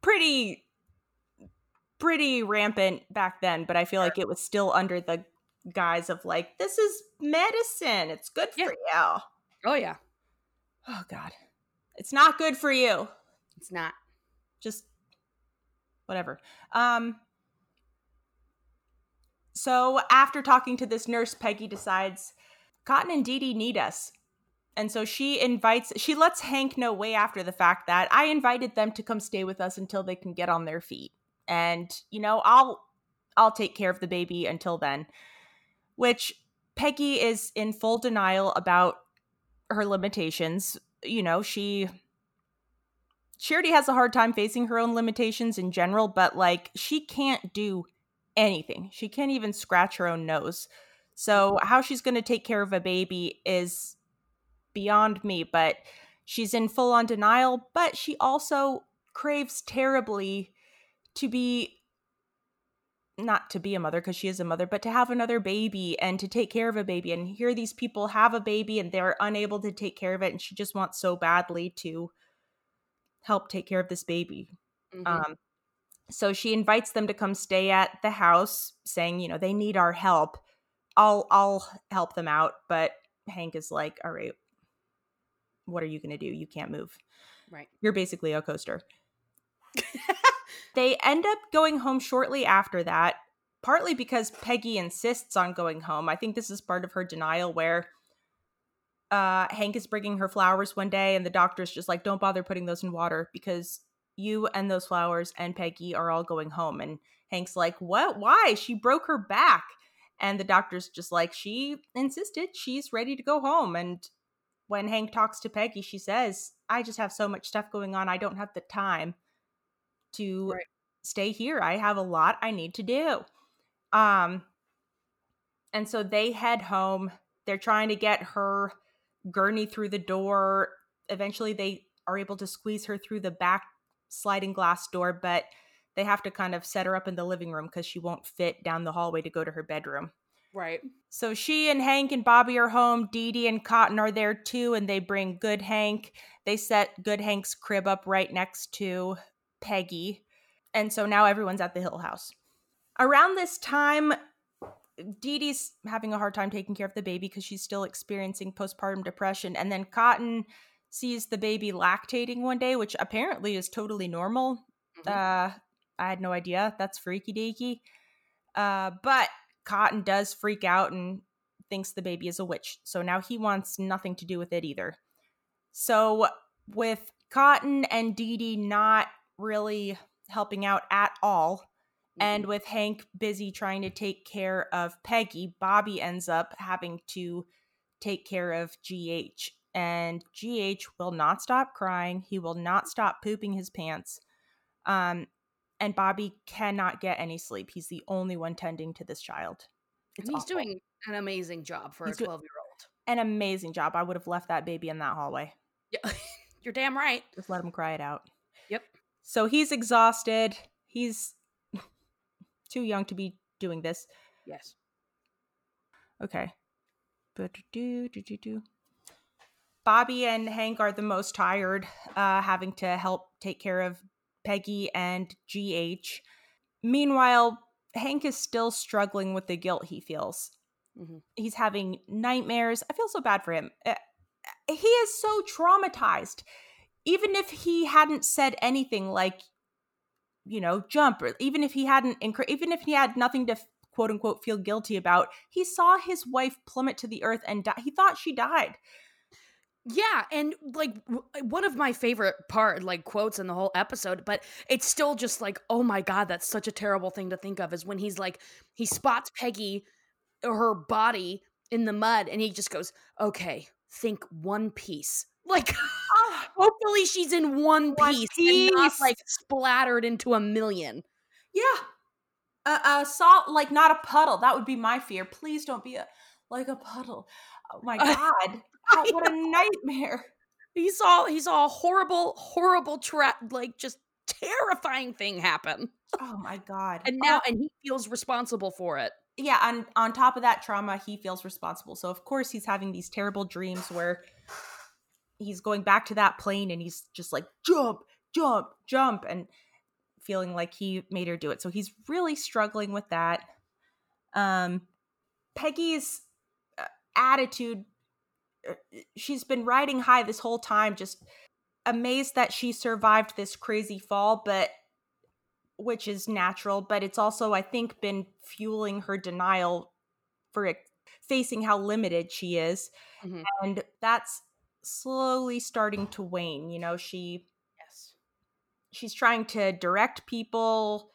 pretty, pretty rampant back then, but I feel like it was still under the guise of like, this is medicine. It's good Yeah. for you. Oh yeah, Oh God, it's not good for you. it's not. Just whatever. Um. So after talking to this nurse, Peggy decides Cotton and Dee Dee need us. And so she invites, she lets Hank know way after the fact that I invited them to come stay with us until they can get on their feet. And, you know, I'll, I'll take care of the baby until then. Which Peggy is in full denial about her limitations. You know, she, she already has a hard time facing her own limitations in general, but like she can't do anything. She can't even scratch her own nose. So, how she's going to take care of a baby is beyond me, but she's in full on denial. But she also craves terribly to be not to be a mother because she is a mother, but to have another baby and to take care of a baby. And here these people have a baby and they're unable to take care of it. And she just wants so badly to help take care of this baby. Mhm. Um, so she invites them to come stay at the house, saying, you know, they need our help. I'll I'll help them out. But Hank is like, all right, what are you gonna do? You can't move. right. You're basically a coaster. [LAUGHS] they end up going home shortly after that, partly because Peggy insists on going home. I think this is part of her denial where uh, Hank is bringing her flowers one day, and the doctor's just like, don't bother putting those in water because you and those flowers and Peggy are all going home. And Hank's like, what? Why? She broke her back. And the doctor's just like, she insisted she's ready to go home. And when Hank talks to Peggy, she says, I just have so much stuff going on. I don't have the time to Right. stay here. I have a lot I need to do. Um and so they head home. They're trying to get her gurney through the door. Eventually they are able to squeeze her through the back sliding glass door, but they have to kind of set her up in the living room because she won't fit down the hallway to go to her bedroom. Right. So she and Hank and Bobby are home. Dee Dee and Cotton are there too, and they bring Good Hank. They set Good Hank's crib up right next to Peggy. And so now everyone's at the Hill House. Around this time, Dee Dee's having a hard time taking care of the baby because she's still experiencing postpartum depression. And then Cotton sees the baby lactating one day, which apparently is totally normal. Mhm. Uh, I had no idea. That's freaky deaky. Uh, but Cotton does freak out and thinks the baby is a witch. So now he wants nothing to do with it either. So with Cotton and Dee Dee not really helping out at all, and with Hank busy trying to take care of Peggy, Bobby ends up having to take care of GH. And GH will not stop crying. He will not stop pooping his pants. Um, and Bobby cannot get any sleep. He's the only one tending to this child. And It's he's awful. doing an amazing job for He's a 12 year old. an amazing job. I would have left that baby in that hallway. Yeah. [LAUGHS] You're damn right. Just let him cry it out. Yep. So he's exhausted. He's [LAUGHS] too young to be doing this. Yes. Okay. Bobby and Hank are the most tired, uh, having to help take care of Peggy and GH. Meanwhile, Hank is still struggling with the guilt he feels. Mhm. He's having nightmares. I feel so bad for him. Uh, He is so traumatized. Even if he hadn't said anything like, you know, jump, or even if he hadn't, even if he had nothing to quote unquote feel guilty about. He saw his wife plummet to the earth and die. he thought she died. Yeah, and like w- uh, one of my favorite part like quotes in the whole episode, but it's still just like, oh my god, that's such a terrible thing to think of is when he's like he spots Peggy her body in the mud and he just goes, "Okay, think one piece." Like hopefully she's in one, One piece, and not like splattered into a million. Yeah. Uh, uh salt like not a puddle. That would be my fear. Please don't be a like a puddle. Oh my [LAUGHS] god. Oh, what a nightmare. He saw he saw a horrible horrible trap like just terrifying thing happen. Oh my god. And now and he feels responsible for it. yeah, and on top of that trauma, he feels responsible. So of course he's having these terrible dreams where he's going back to that plane and he's just like jump, jump, jump and feeling like he made her do it. So he's really struggling with that. Um Peggy's uh, attitude uh, she's been riding high this whole time just amazed that she survived this crazy fall but which is natural, but it's also, I think, been fueling her denial for facing how limited she is. Mhm. And that's slowly starting to wane. You know, she Yes. she's trying to direct people.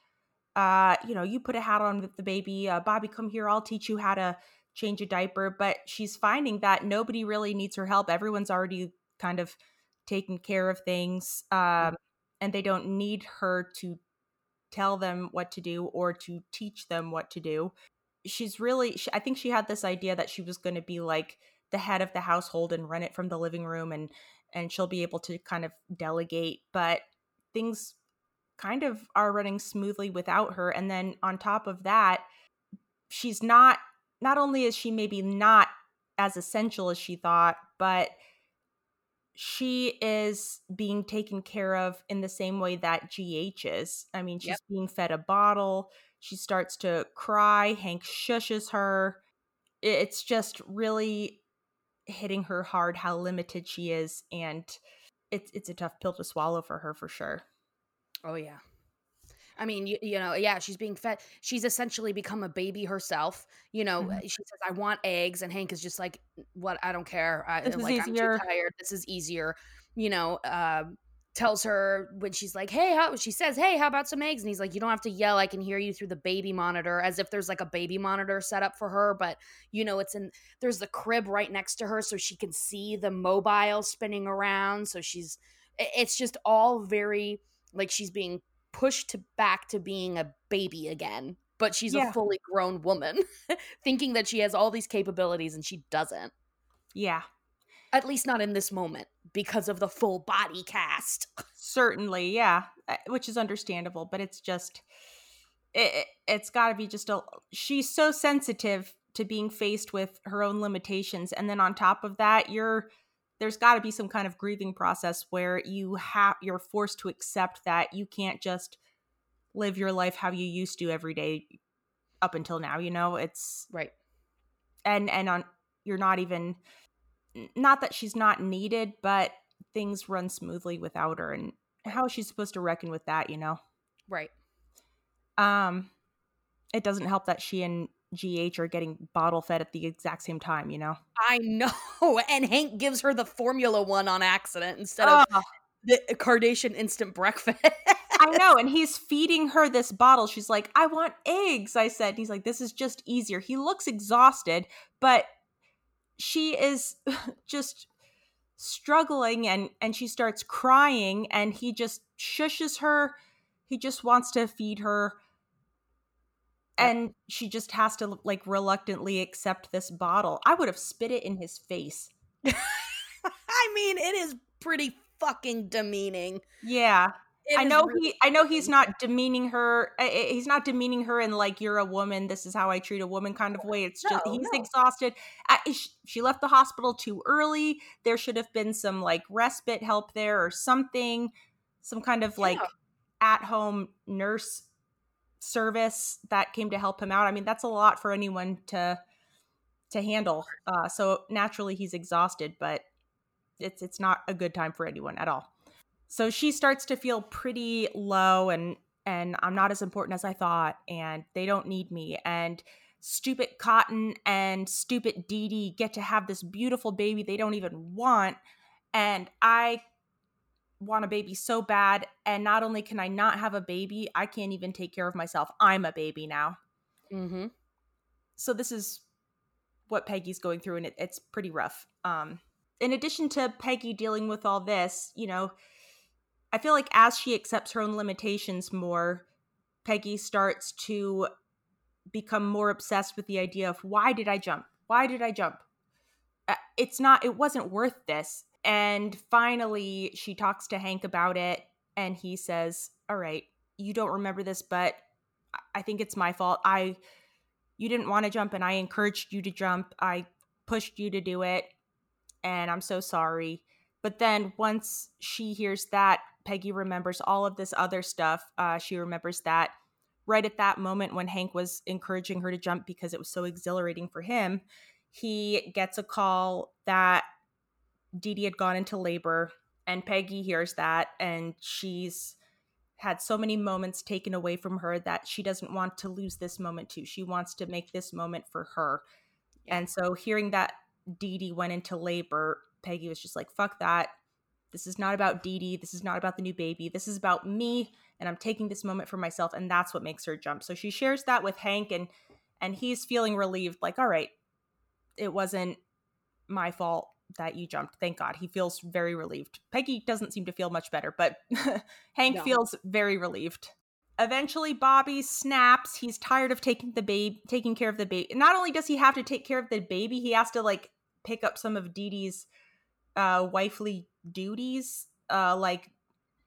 Uh, you know, you put a hat on with the baby. Uh, Bobby, come here. I'll teach you how to change a diaper. But she's finding that nobody really needs her help. Everyone's already kind of taking care of things, um, and they don't need her to tell them what to do or to teach them what to do. She's really, she, I think she had this idea that she was going to be like the head of the household and run it from the living room and and she'll be able to kind of delegate but things kind of are running smoothly without her and then on top of that she's not not only is she maybe not as essential as she thought but she is being taken care of in the same way that GH is. I mean, she's Yep. being fed a bottle. She starts to cry. Hank shushes her. It's just really hitting her hard how limited she is, and it's it's a tough pill to swallow for her for sure. Oh yeah. I mean, you, you know, yeah, she's being fed. She's essentially become a baby herself. You know, Mhm. she says, "I want eggs," and Hank is just like, "What? I don't care. I, This is like, I'm easier." too tired. This is easier." You know, um, tells her when she's like, "Hey," how she says, "Hey, how about some eggs?" And he's like, "You don't have to yell. I can hear you through the baby monitor." As if there's like a baby monitor set up for her, but you know, it's in there's the crib right next to her, so she can see the mobile spinning around. So she's, it's just all very like she's being pushed to back to being a baby again but she's Yeah. a fully grown woman [LAUGHS] thinking that she has all these capabilities and she doesn't Yeah, at least not in this moment because of the full body cast [LAUGHS] certainly. Yeah, uh, which is understandable, but it's just it, it's got to be just a. She's so sensitive to being faced with her own limitations, and then on top of that, you're there's got to be some kind of grieving process where you have you're forced to accept that you can't just live your life how you used to every day up until now you know it's right and and on you're not even not that she's not needed but things run smoothly without her and how is she supposed to reckon with that you know right um it doesn't help that she and gh are getting bottle fed at the exact same time you know i know [LAUGHS] and hank gives her the formula one on accident instead of the Carnation instant breakfast I know, and [LAUGHS] he's feeding her this bottle. She's like, "I want eggs." I said, and he's like, "This is just easier." He looks exhausted, but she is [LAUGHS] just struggling, and and she starts crying, and he just shushes her. He just wants to feed her, and she just has to like reluctantly accept this bottle. I would have spit it in his face. [LAUGHS] i mean it is pretty fucking demeaning Yeah, I know really he. I know he's not demeaning her. uh, uh, He's not demeaning her in like you're a woman. This is how I treat a woman kind of way. It's just he's no. exhausted. I, she left the hospital too early. There should have been some like respite help there or something, some kind of like Yeah. at home nurse service that came to help him out. I mean, that's a lot for anyone to to handle. Uh, so naturally, he's exhausted, but it's it's not a good time for anyone at all. So she starts to feel pretty low and and I'm not as important as I thought, and they don't need me. And stupid Cotton and stupid Dee Dee get to have this beautiful baby they don't even want. And I want a baby so bad. And not only can I not have a baby, I can't even take care of myself. I'm a baby now. Mm-hmm. So this is what Peggy's going through, and it, it's pretty rough. Um, in addition to Peggy dealing with all this, you know, I feel like as she accepts her own limitations more, Peggy starts to become more obsessed with the idea of why did I jump? Why did I jump? Uh, It's not, it wasn't worth this. And finally, she talks to Hank about it, and he says, All right, you don't remember this, but I think it's my fault. I, you didn't want to jump, and I encouraged you to jump. I pushed you to do it, and I'm so sorry. But then once she hears that, Peggy remembers all of this other stuff. Uh, she remembers that right at that moment when Hank was encouraging her to jump because it was so exhilarating for him, he gets a call that Dee Dee had gone into labor, and Peggy hears that, and she's had so many moments taken away from her that she doesn't want to lose this moment too. She wants to make this moment for her. And so hearing that Dee Dee went into labor, Peggy was just like, fuck that. This is not about Dee Dee. This is not about the new baby. This is about me, and I'm taking this moment for myself, and that's what makes her jump. So she shares that with Hank, and and he's feeling relieved, like, all right, it wasn't my fault that you jumped. Thank God. He feels very relieved. Peggy doesn't seem to feel much better, but [LAUGHS] Hank No. feels very relieved. Eventually, Bobby snaps. He's tired of taking the baby, taking care of the baby. Not only does he have to take care of the baby, he has to like pick up some of Dee Dee's uh, wifely duties, uh, like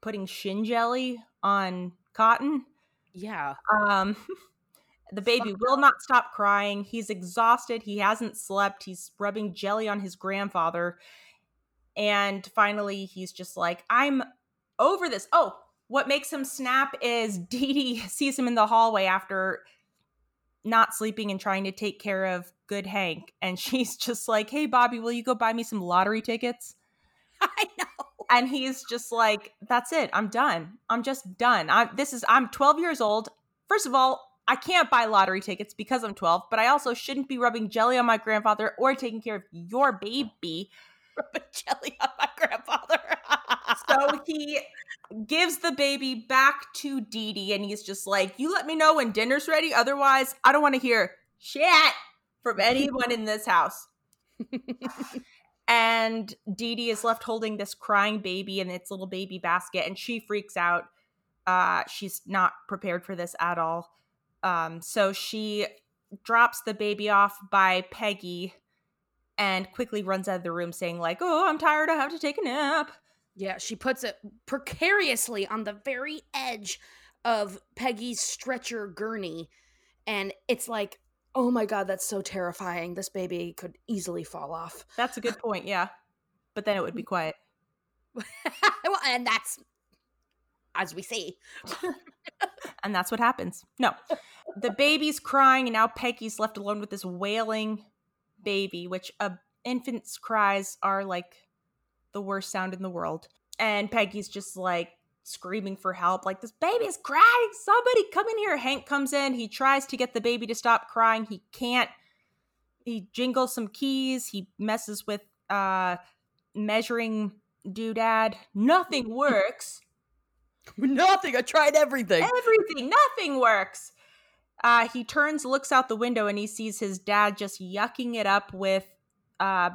putting shin jelly on Cotton. Yeah. Um, [LAUGHS] the baby will not stop crying. He's exhausted. He hasn't slept. He's rubbing jelly on his grandfather. And finally, he's just like, I'm over this. Oh, what makes him snap is [LAUGHS] Dee Dee sees him in the hallway after not sleeping and trying to take care of good Hank. And she's just like, Hey, Bobby, will you go buy me some lottery tickets? [LAUGHS] I know. and he's just like that's it i'm done i'm just done I'm this is i'm 12 years old first of all i can't buy lottery tickets because i'm 12 but i also shouldn't be rubbing jelly on my grandfather or taking care of your baby [LAUGHS] Rubbing jelly on my grandfather. [LAUGHS] so he gives the baby back to Dee Dee and he's just like you let me know when dinner's ready otherwise i don't want to hear shit from anyone in this house and Dee Dee is left holding this crying baby in its little baby basket, and she freaks out. Uh, she's not prepared for this at all. Um, so she drops the baby off by Peggy and quickly runs out of the room saying, like, oh, I'm tired, I have to take a nap. Yeah, she puts it precariously on the very edge of Peggy's stretcher gurney. And it's like, oh my God, that's so terrifying. This baby could easily fall off. That's a good point, yeah. But then it would be quiet. [LAUGHS] well, and that's, as we see. [LAUGHS] and that's what happens. No. The baby's crying, and now Peggy's left alone with this wailing baby, which uh, infants' cries are like the worst sound in the world. And Peggy's just like screaming for help, like, this baby is crying. Somebody come in here. Hank comes in. He tries to get the baby to stop crying. He can't. He jingles some keys. He messes with uh measuring doodad. Nothing [LAUGHS] works. Nothing. I tried everything. Everything, nothing works. Uh, he turns, looks out the window, and he sees his dad just yucking it up with uh,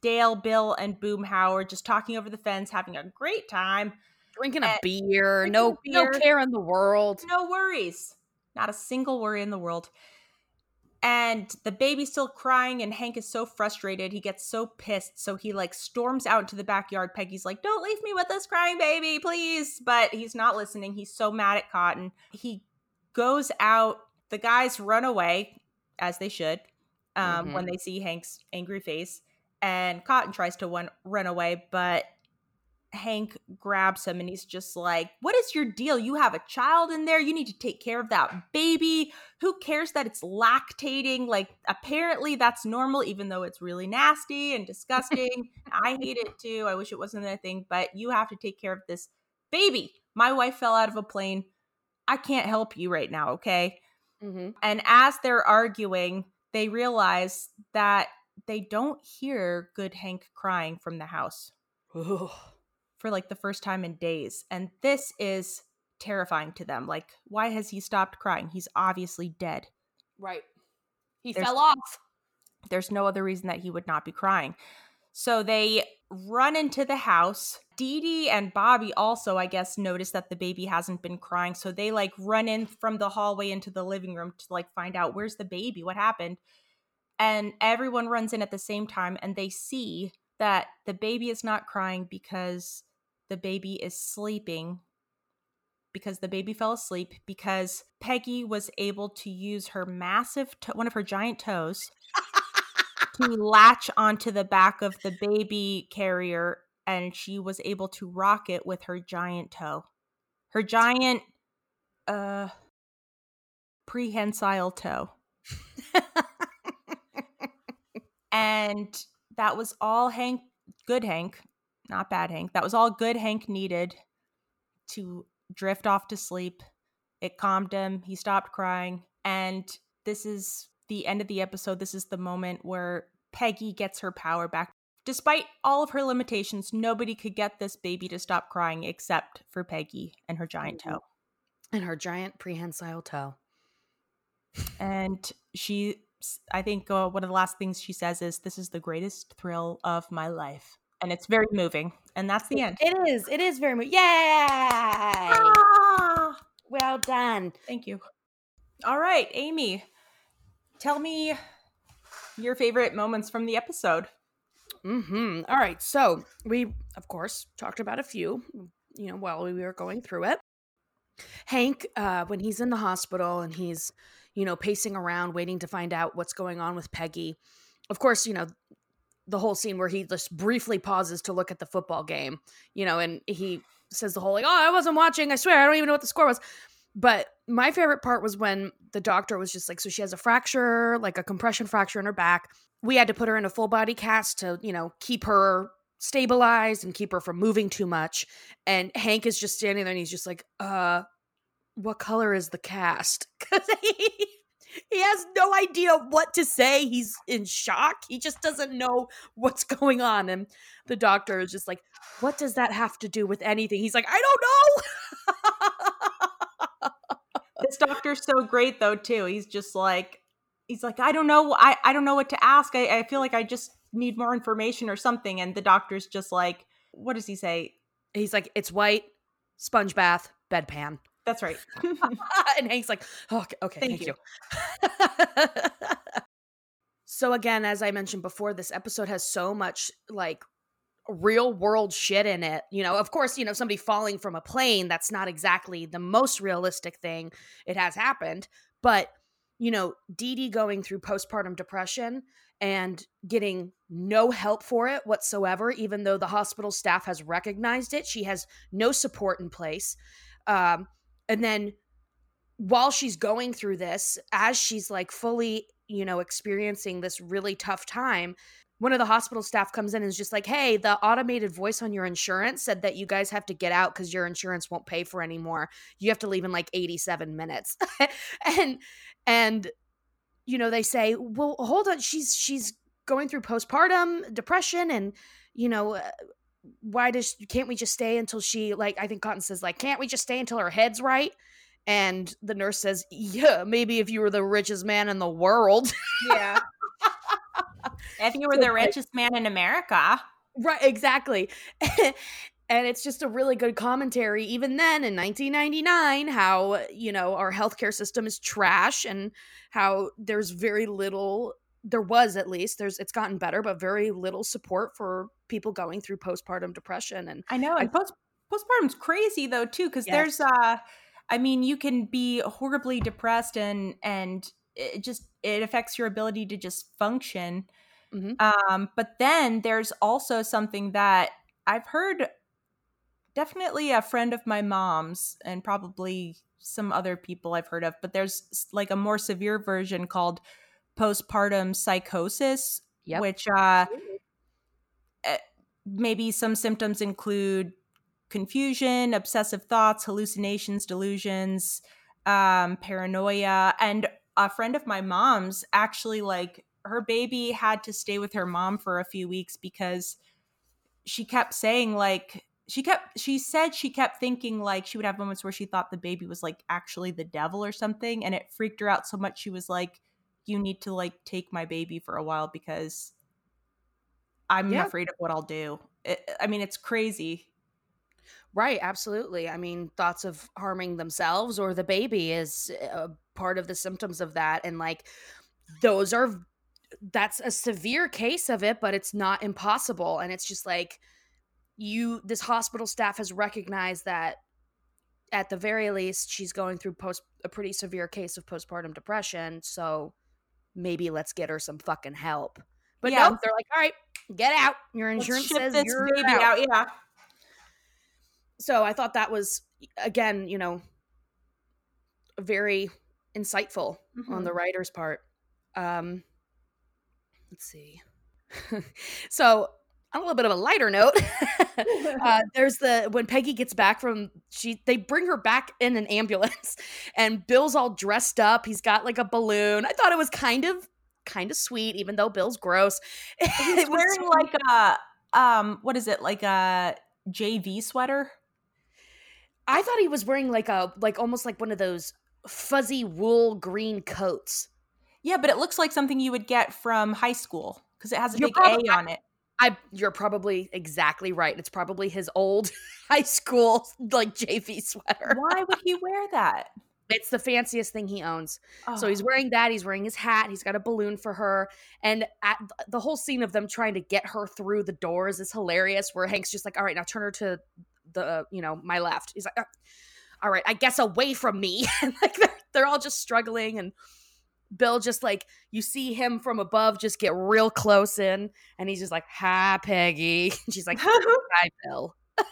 Dale, Bill, and Boomhauer, just talking over the fence, having a great time. Drinking a beer. drinking No, a no care in the world. No worries. Not a single worry in the world. And the baby's still crying, and Hank is so frustrated. He gets so pissed. So he like storms out into the backyard. Peggy's like, Don't leave me with this crying baby, please. But he's not listening. He's so mad at Cotton. He goes out. The guys run away, as they should, um, when they see Hank's angry face. And Cotton tries to run away, but Hank grabs him and he's just like, What is your deal? You have a child in there. You need to take care of that baby. Who cares that it's lactating? Like, apparently that's normal, even though it's really nasty and disgusting. I hate it too. I wish it wasn't a thing, but you have to take care of this baby. My wife fell out of a plane. I can't help you right now, okay? Mm-hmm. And as they're arguing, they realize that they don't hear Good Hank crying from the house for like the first time in days. And this is terrifying to them. Like, why has he stopped crying? He's obviously dead. Right. He There's- fell off. There's no other reason that he would not be crying. So they run into the house. Dee Dee and Bobby also, I guess, notice that the baby hasn't been crying. So they like run in from the hallway into the living room to like find out where's the baby? What happened? And everyone runs in at the same time and they see that the baby is not crying because the baby is sleeping because the baby fell asleep because Peggy was able to use her massive to- one of her giant toes [LAUGHS] to latch onto the back of the baby carrier and she was able to rock it with her giant toe. Her giant uh prehensile toe. [LAUGHS] and that was all Hank good Hank, not bad Hank. That was all good Hank needed to drift off to sleep. It calmed him. He stopped crying. And this is the end of the episode. This is the moment where Peggy gets her power back. Despite all of her limitations, nobody could get this baby to stop crying except for Peggy and her giant toe. And her giant prehensile toe. And she, I think uh, one of the last things she says is, This is the greatest thrill of my life. And it's very moving. And that's the end. It is. It is very. moving. Yay! Ah! Well done. Thank you. All right, Amy, tell me your favorite moments from the episode. Hmm. All right. So we, of course, talked about a few. You know, while we were going through it. Hank, uh, when he's in the hospital and he's, you know, pacing around waiting to find out what's going on with Peggy. Of course, you know, the whole scene where he just briefly pauses to look at the football game, you know, and he says the whole like, "Oh, I wasn't watching. I swear, I don't even know what the score was." But my favorite part was when the doctor was just like, "So she has a fracture, like a compression fracture in her back. We had to put her in a full body cast to, you know, keep her stabilized and keep her from moving too much." And Hank is just standing there and he's just like, "Uh, what color is the cast?" [LAUGHS] Because he he has no idea what to say. He's in shock. He just doesn't know what's going on. And the doctor is just like, What does that have to do with anything? He's like, I don't know. [LAUGHS] This doctor's so great though too. He's just like he's like, I don't know, I, I don't know what to ask. I, I feel like I just need more information or something. And the doctor's just like, what does he say? He's like, It's white, sponge bath, bedpan. That's right. [LAUGHS] and Hank's like, oh, okay, okay, Thank thank, you. so again, as I mentioned before, this episode has so much like real world shit in it. You know, of course, you know, somebody falling from a plane, that's not exactly the most realistic thing. It has happened, but you know, Dee Dee going through postpartum depression and getting no help for it whatsoever, even though the hospital staff has recognized it. She has no support in place. Um, and then while she's going through this as she's like fully you know experiencing this really tough time one of the hospital staff comes in and is just like hey the automated voice on your insurance said that you guys have to get out because your insurance won't pay for anymore. You have to leave in like 87 minutes. [LAUGHS] And and you know they say well hold on. She's she's going through postpartum depression and you know uh, why does can't we just stay until she like i think cotton says like can't we just stay until her head's right and the nurse says yeah maybe if you were the richest man in the world Yeah. [LAUGHS] if you were the richest man in America. right exactly [LAUGHS] and it's just a really good commentary even then in 1999 how you know our healthcare system is trash and how there's very little there was at least there's it's gotten better but very little support for people going through postpartum depression and I know. And post postpartum's crazy though too, because Yes. there's uh I mean, you can be horribly depressed and and it just it affects your ability to just function. Mhm. Um, but then there's also something that I've heard definitely a friend of my mom's and probably some other people I've heard of, but there's like a more severe version called postpartum psychosis, Yep. which uh eh, maybe some symptoms include confusion, obsessive thoughts, hallucinations, delusions, um, paranoia, and a friend of my mom's actually like her baby had to stay with her mom for a few weeks because she kept saying like she kept she said she kept thinking like she would have moments where she thought the baby was like actually the devil or something and it freaked her out so much she was like you need to like take my baby for a while because i'm Yeah. afraid of what i'll do it, i mean it's crazy Right, absolutely. I mean, thoughts of harming themselves or the baby is a part of the symptoms of that. And like, those are, that's a severe case of it, but it's not impossible. And it's just like, you, this hospital staff has recognized that at the very least, she's going through post, a pretty severe case of postpartum depression. So maybe let's get her some fucking help. But Yeah. no, they're like, all right, get out. Your insurance says this you're baby out out yeah so I thought that was again, you know, very insightful on the writer's part. Um let's see. [LAUGHS] so on a little bit of a lighter note, [LAUGHS] [LAUGHS] uh, there's the when Peggy gets back from she they bring her back in an ambulance [LAUGHS] and Bill's all dressed up. He's got like a balloon. I thought it was kind of kind of sweet, even though Bill's gross. he's wearing like a um what is it like a jv sweater I thought he was wearing like a like almost like one of those fuzzy wool green coats. yeah but it looks like something you would get from high school because it has a You're big probably- a on it I you're probably exactly right. It's probably his old [LAUGHS] high school like JV sweater. why would he wear that It's the fanciest thing he owns. So Oh. he's wearing that. He's wearing his hat. He's got a balloon for her. And at the whole scene of them trying to get her through the doors is hilarious. Where Hank's just like, "All right, now turn her to the you know my left." He's like, "Uh, "All right, I guess away from me." [LAUGHS] and like they're, they're all just struggling and. Bill just like you see him from above just get real close in and he's just like hi Peggy [LAUGHS] and she's like [LAUGHS] hi Bill [LAUGHS]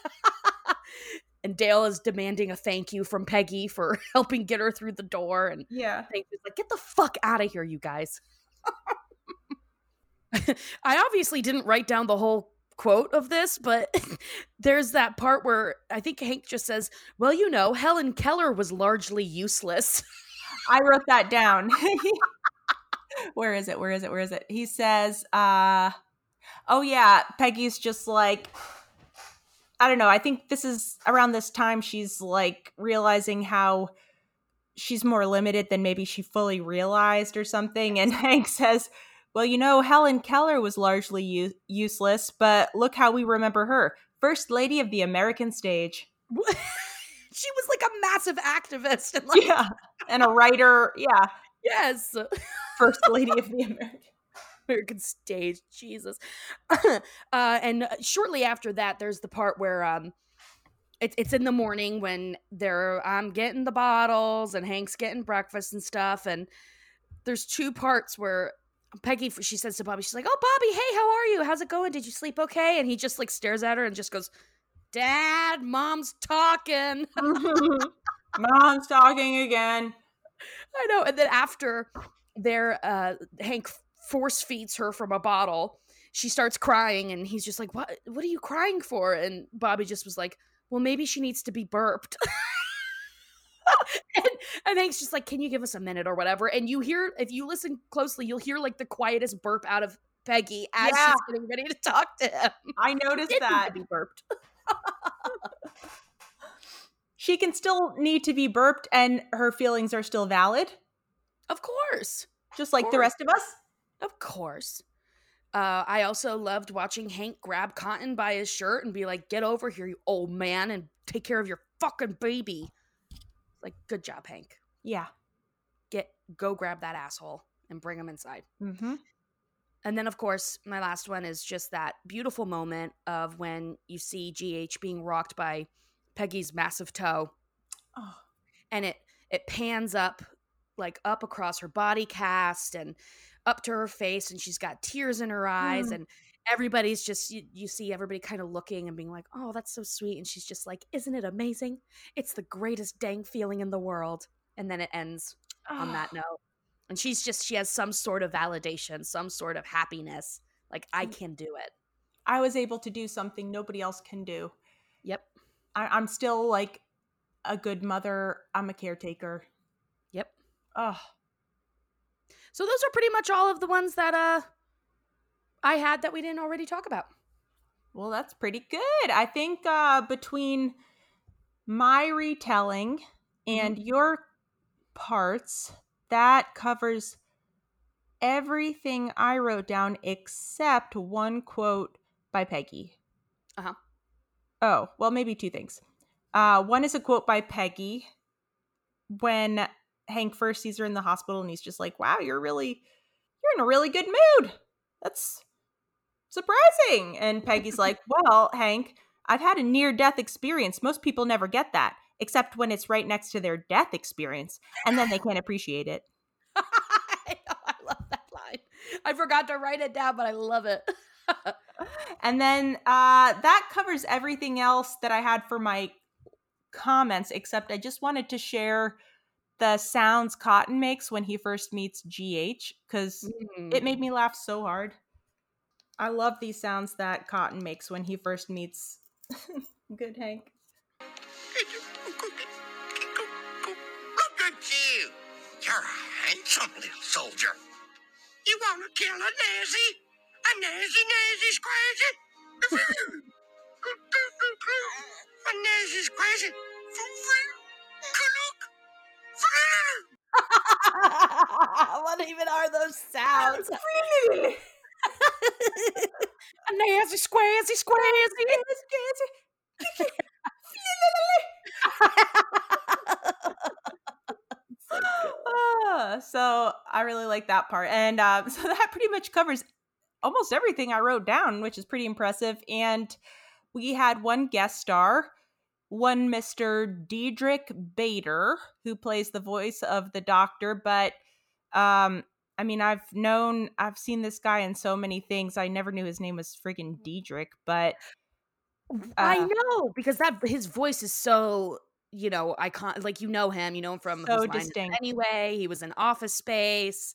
and Dale is demanding a thank you from Peggy for helping get her through the door and yeah Thank you. Like, get the fuck out of here, you guys. I obviously didn't write down the whole quote of this, but there's that part where I think Hank just says, Well, you know, Helen Keller was largely useless. I wrote that down. [LAUGHS] Where is it? Where is it? Where is it? He says, uh oh yeah, Peggy's just like I don't know. I think this is around this time she's like realizing how she's more limited than maybe she fully realized or something. And [LAUGHS] Hank says, Well, you know, Helen Keller was largely u- useless, but look how we remember her. First lady of the American stage. [LAUGHS] she was like a massive activist. And like, Yeah. And a writer. Yeah. [LAUGHS] yes. First lady of [LAUGHS] the American. American stage. Jesus. [CLEARS THROAT] uh, and shortly after that, there's the part where um, it, it's in the morning when they're I'm getting the bottles and Hank's getting breakfast and stuff. And there's two parts where Peggy she says to Bobby, she's like, "Oh, Bobby, hey, how are you? How's it going? Did you sleep okay?" And he just like stares at her and just goes, "Dad, mom's talking." [LAUGHS] [LAUGHS] Mom's talking again. I know. And then after their uh Hank force feeds her from a bottle, she starts crying and he's just like, What what are you crying for? And Bobby just was like, Well, maybe she needs to be burped. [LAUGHS] and, and Hank's just like, Can you give us a minute or whatever? And you hear if you listen closely, you'll hear like the quietest burp out of Peggy as Yeah. she's getting ready to talk to him. I noticed that. to be burped. She can still need to be burped and her feelings are still valid, Of course. just like the rest of us. Of course. Uh, I also loved watching Hank grab Cotton by his shirt and be like, "Get over here, you old man, and take care of your fucking baby." Like, good job, Hank. Yeah. Get go grab that asshole and bring him inside. Mm-hmm. And then, of course, my last one is just that beautiful moment of when you see GH being rocked by Peggy's massive toe, Oh, and it it pans up like up across her body cast and up to her face and she's got tears in her eyes Mm. and everybody's just you, you see everybody kind of looking and being like oh that's so sweet and she's just like isn't it amazing? It's the greatest dang feeling in the world. And then it ends on that note and she's just she has some sort of validation some sort of happiness like i Mm. can do it I was able to do something nobody else can do. yep I- I'm still like a good mother. I'm a caretaker. Yep oh, So those are pretty much all of the ones that uh I had that we didn't already talk about. well, that's pretty good. I think uh, between my retelling and your parts, that covers everything I wrote down except one quote by Peggy. Uh-huh. Oh, well, maybe two things. Uh, one is a quote by Peggy when Hank first sees her in the hospital and he's just like, wow, you're really, you're in a really good mood. That's surprising. And Peggy's [LAUGHS] like, well, Hank, I've had a near death experience. Most people never get that, except when it's right next to their death experience. And then they can't appreciate it. [LAUGHS] I know, I love that line. I forgot to write it down, but I love it. [LAUGHS] And then uh, that covers everything else that I had for my comments, except I just wanted to share the sounds Cotton makes when he first meets GH because it made me laugh so hard. I love these sounds that Cotton makes when he first meets [LAUGHS] Good Hank. Soldier. You want to kill a Nazi? A Nazi, Nazi's crazy. a Nazi's crazy. [LAUGHS] what even are those sounds? [LAUGHS] a Nancy squazy squazy. [LAUGHS] So I really like that part. And uh, [LAUGHS] so that pretty much covers almost everything I wrote down, which is pretty impressive. And we had one guest star, one Mr. Diedrich Bader, who plays the voice of the doctor. But um, I mean, I've known, I've seen this guy in so many things. I never knew his name was friggin' Diedrich, but I uh, know because that his voice is so you know icon. Like you know him, you know him from So Whose Line Is It distinct. Anyway, he was in Office Space.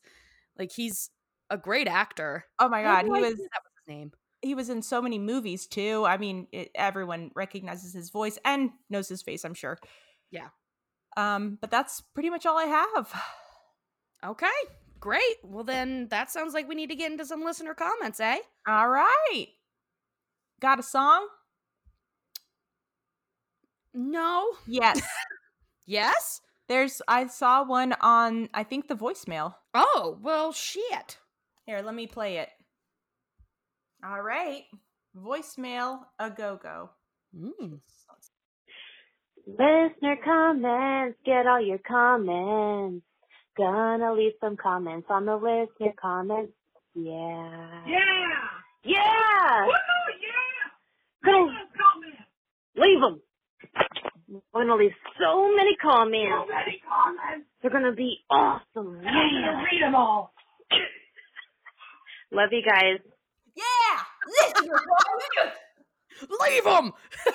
Like he's a great actor. oh my God, he was. that was his name. he was in so many movies too. I mean, it, everyone recognizes his voice and knows his face, I'm sure. Yeah. Um, but that's pretty much all I have. Okay, great. Well then, that sounds like we need to get into some listener comments, eh? All right. Got a song? No. [LAUGHS] Yes. Yes. There's I saw one on I think the voicemail. Oh well, shit. Here, let me play it. All right. Voicemail a go-go. Mm. Listener comments, get all your comments. Gonna leave some comments on the listener comments. Yeah. Yeah. Yeah! Woo, yeah. Go, leave them. We're gonna leave so many comments. many comments. They're gonna be awesome. Yeah. read them all. Love you guys. Yeah! Listener [LAUGHS] Leave them. [LAUGHS]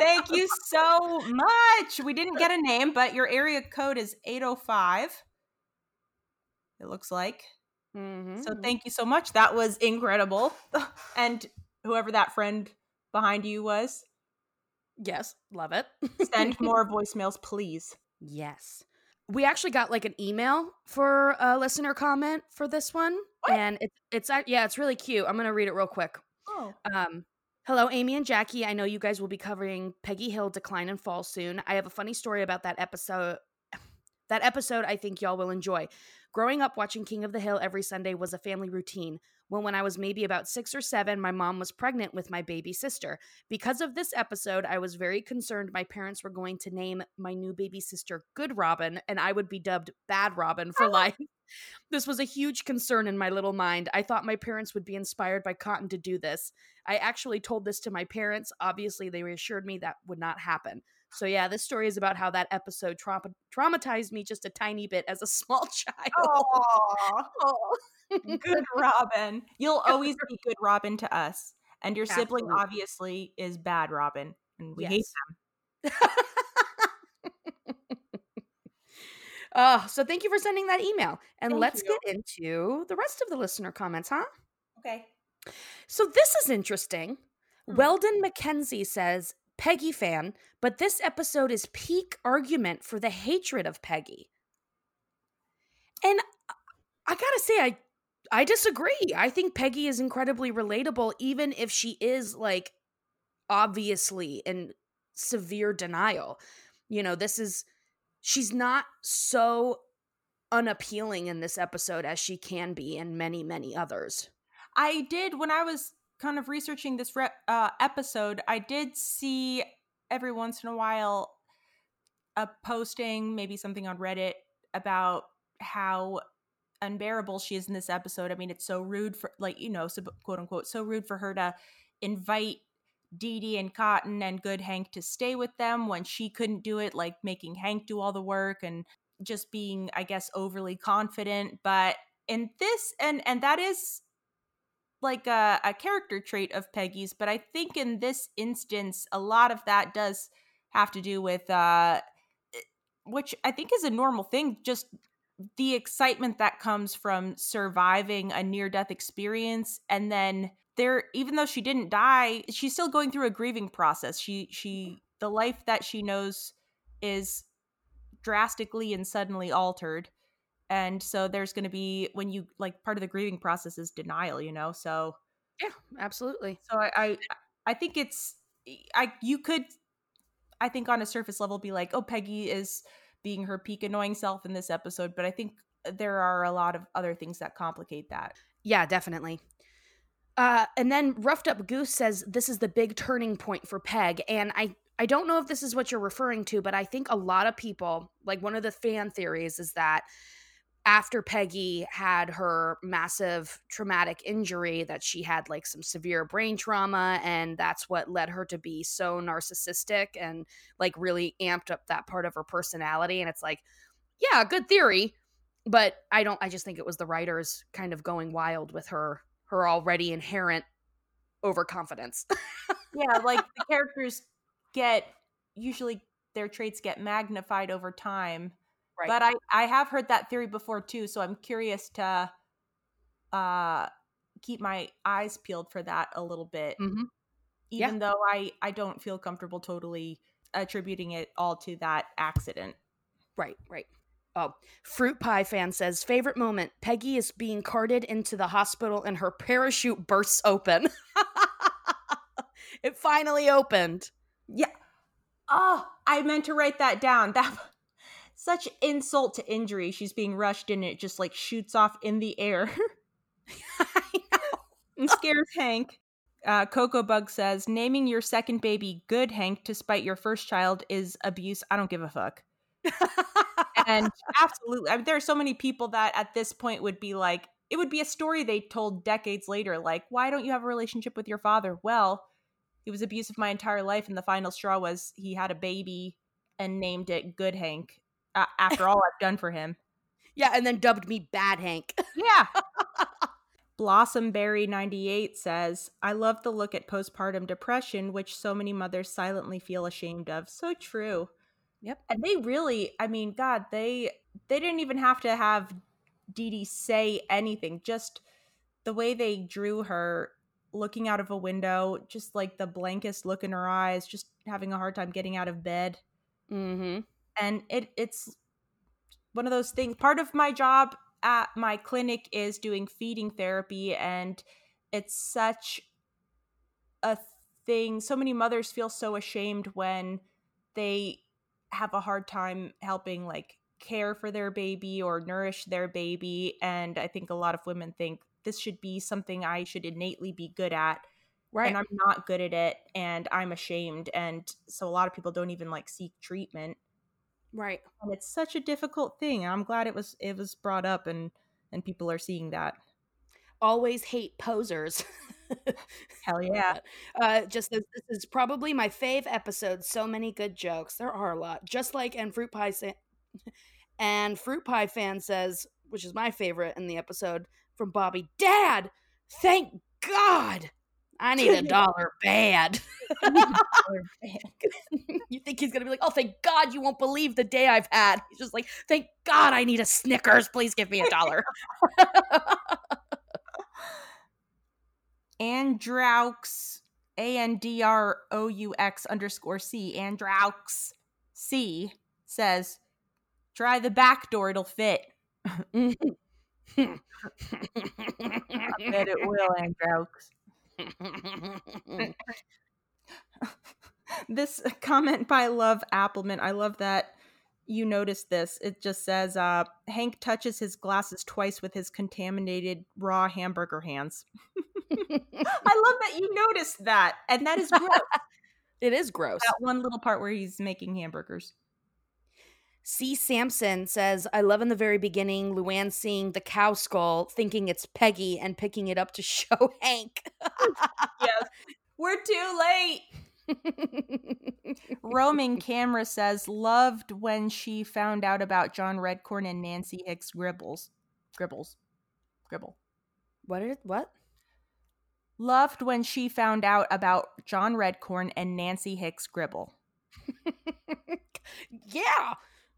Thank you so much. We didn't get a name, but your area code is 805. It looks like. mm-hmm. So thank you so much. That was incredible. [LAUGHS] And whoever that friend behind you was, yes, love it. send [LAUGHS] more voicemails, please. Yes. We actually got like an email for a listener comment for this one. What? And it, it's, yeah, it's really cute. I'm going to read it real quick. Oh. Um, hello, Amy and Jackie. I know you guys will be covering Peggy Hill Decline and Fall soon. I have a funny story about that episode. That episode I think y'all will enjoy. Growing up watching King of the Hill every Sunday was a family routine. Well, when I was maybe about six or seven, my mom was pregnant with my baby sister. Because of this episode, I was very concerned my parents were going to name my new baby sister Good Robin, and I would be dubbed Bad Robin for oh. life. [LAUGHS] This was a huge concern in my little mind. I thought my parents would be inspired by Cotton to do this. I actually told this to my parents. Obviously, they reassured me that would not happen. So, yeah, this story is about how that episode trauma- traumatized me just a tiny bit as a [LAUGHS] small child. Oh, good Robin. You'll [LAUGHS] always be good Robin to us. And your sibling obviously is bad Robin. And we hate them. [LAUGHS] Uh, so thank you for sending that email. And Thank let's you. get into the rest of the listener comments, huh? Okay. So this is interesting. Hmm. Weldon McKenzie says, Peggy fan, but this episode is peak argument for the hatred of Peggy. And I gotta say, I I disagree. I think Peggy is incredibly relatable, even if she is like obviously in severe denial. You know, this is she's not so unappealing in this episode as she can be in many, many others. I did when I was kind of researching this re- uh, episode. I did see every once in a while a posting, maybe something on Reddit about how unbearable she is in this episode. I mean, it's so rude for like you know, so, quote unquote, so rude for her to invite Dee Dee and Cotton and Good Hank to stay with them when she couldn't do it, like making Hank do all the work and just being, I guess, overly confident. But in this, and and that is like a, a character trait of Peggy's, but I think in this instance, a lot of that does have to do with uh eh, which I think is a normal thing, just the excitement that comes from surviving a near death experience and then there even though she didn't die she's still going through a grieving process. She she the life that she knows is drastically and suddenly altered and so there's going to be when you like part of the grieving process is denial you know so Yeah, absolutely. so i i, I think it's i you could i think on a surface level be like oh peggy is being her peak annoying self in this episode but i think there are a lot of other things that complicate that Yeah, definitely. Uh, and then Roughed Up Goose says this is the big turning point for Peg, and I I don't know if this is what you're referring to, but I think a lot of people like one of the fan theories is that after Peggy had her massive traumatic injury, that she had like some severe brain trauma, and that's what led her to be so narcissistic and like really amped up that part of her personality. And it's like, yeah, good theory, but I don't. I just think it was the writers kind of going wild with her her already inherent overconfidence. yeah like the [LAUGHS] characters get usually their traits get magnified over time Right. but i i have heard that theory before too so i'm curious to uh keep my eyes peeled for that a little bit Mhm. Yeah. even though i i don't feel comfortable totally attributing it all to that accident Right, right. Oh, Fruit Pie fan says favorite moment Peggy is being carted into the hospital and her parachute bursts open. [LAUGHS] it finally opened. yeah oh i meant to write that down that such insult to injury she's being rushed in and it just like shoots off in the air [LAUGHS] [LAUGHS] and scares Hank. Uh, Coco Bug says, naming your second baby Good Hank to spite your first child is abuse. I don't give a fuck. And absolutely, I mean, there are so many people that at this point would be like, it would be a story they told decades later. Like, why don't you have a relationship with your father? Well, he was abusive my entire life, and the final straw was he had a baby and named it Good Hank. Uh, after all I've done for him, [LAUGHS] yeah, and then dubbed me Bad Hank. [LAUGHS] yeah. [LAUGHS] Blossomberry98 says, I love the look at postpartum depression, which so many mothers silently feel ashamed of. So true. Yep. And they really, I mean, God, they they didn't even have to have Dee Dee say anything. Just the way they drew her looking out of a window, just like the blankest look in her eyes, just having a hard time getting out of bed Mm-hmm. And it it's one of those things part of my job at my clinic is doing feeding therapy and it's such a thing so many mothers feel so ashamed when they have a hard time helping like care for their baby or nourish their baby and i think a lot of women think this should be something i should innately be good at Right. and i'm not good at it and i'm ashamed and so a lot of people don't even like seek treatment right. and it's such a difficult thing i'm glad it was it was brought up and and people are seeing that Always hate posers. [LAUGHS] hell yeah Uh, just this, this is probably my fave episode. So many good jokes. There are a lot. Just like and fruit pie sa- [LAUGHS] and fruit pie fan says, which is my favorite in the episode from Bobby. Dad, thank God. I [LAUGHS] need a dollar bad. [LAUGHS] [LAUGHS] you think he's gonna be like, oh, thank God you won't believe the day I've had. He's just like, thank God I need a Snickers. Please give me a dollar. and Draux A N D R O U X underscore C, Androux C says, try the back door, it'll fit. I bet it will, Androux. This comment by Love Appleman, I love that you noticed this. It just says, uh, Hank touches his glasses twice with his contaminated raw hamburger hands. [LAUGHS] I love that you noticed that. And that is gross. [LAUGHS] it is gross. that one little part where he's making hamburgers. C. Sampson says, I love in the very beginning Luann seeing the cow skull, thinking it's Peggy, and picking it up to [LAUGHS] show Hank. Yes. We're too late. [LAUGHS] Roaming camera says loved when she found out about John Redcorn and Nancy Hicks Gribbles. Gribbles. Gribble. what did what? Loved when she found out about John Redcorn and Nancy Hicks Gribble. [LAUGHS] yeah.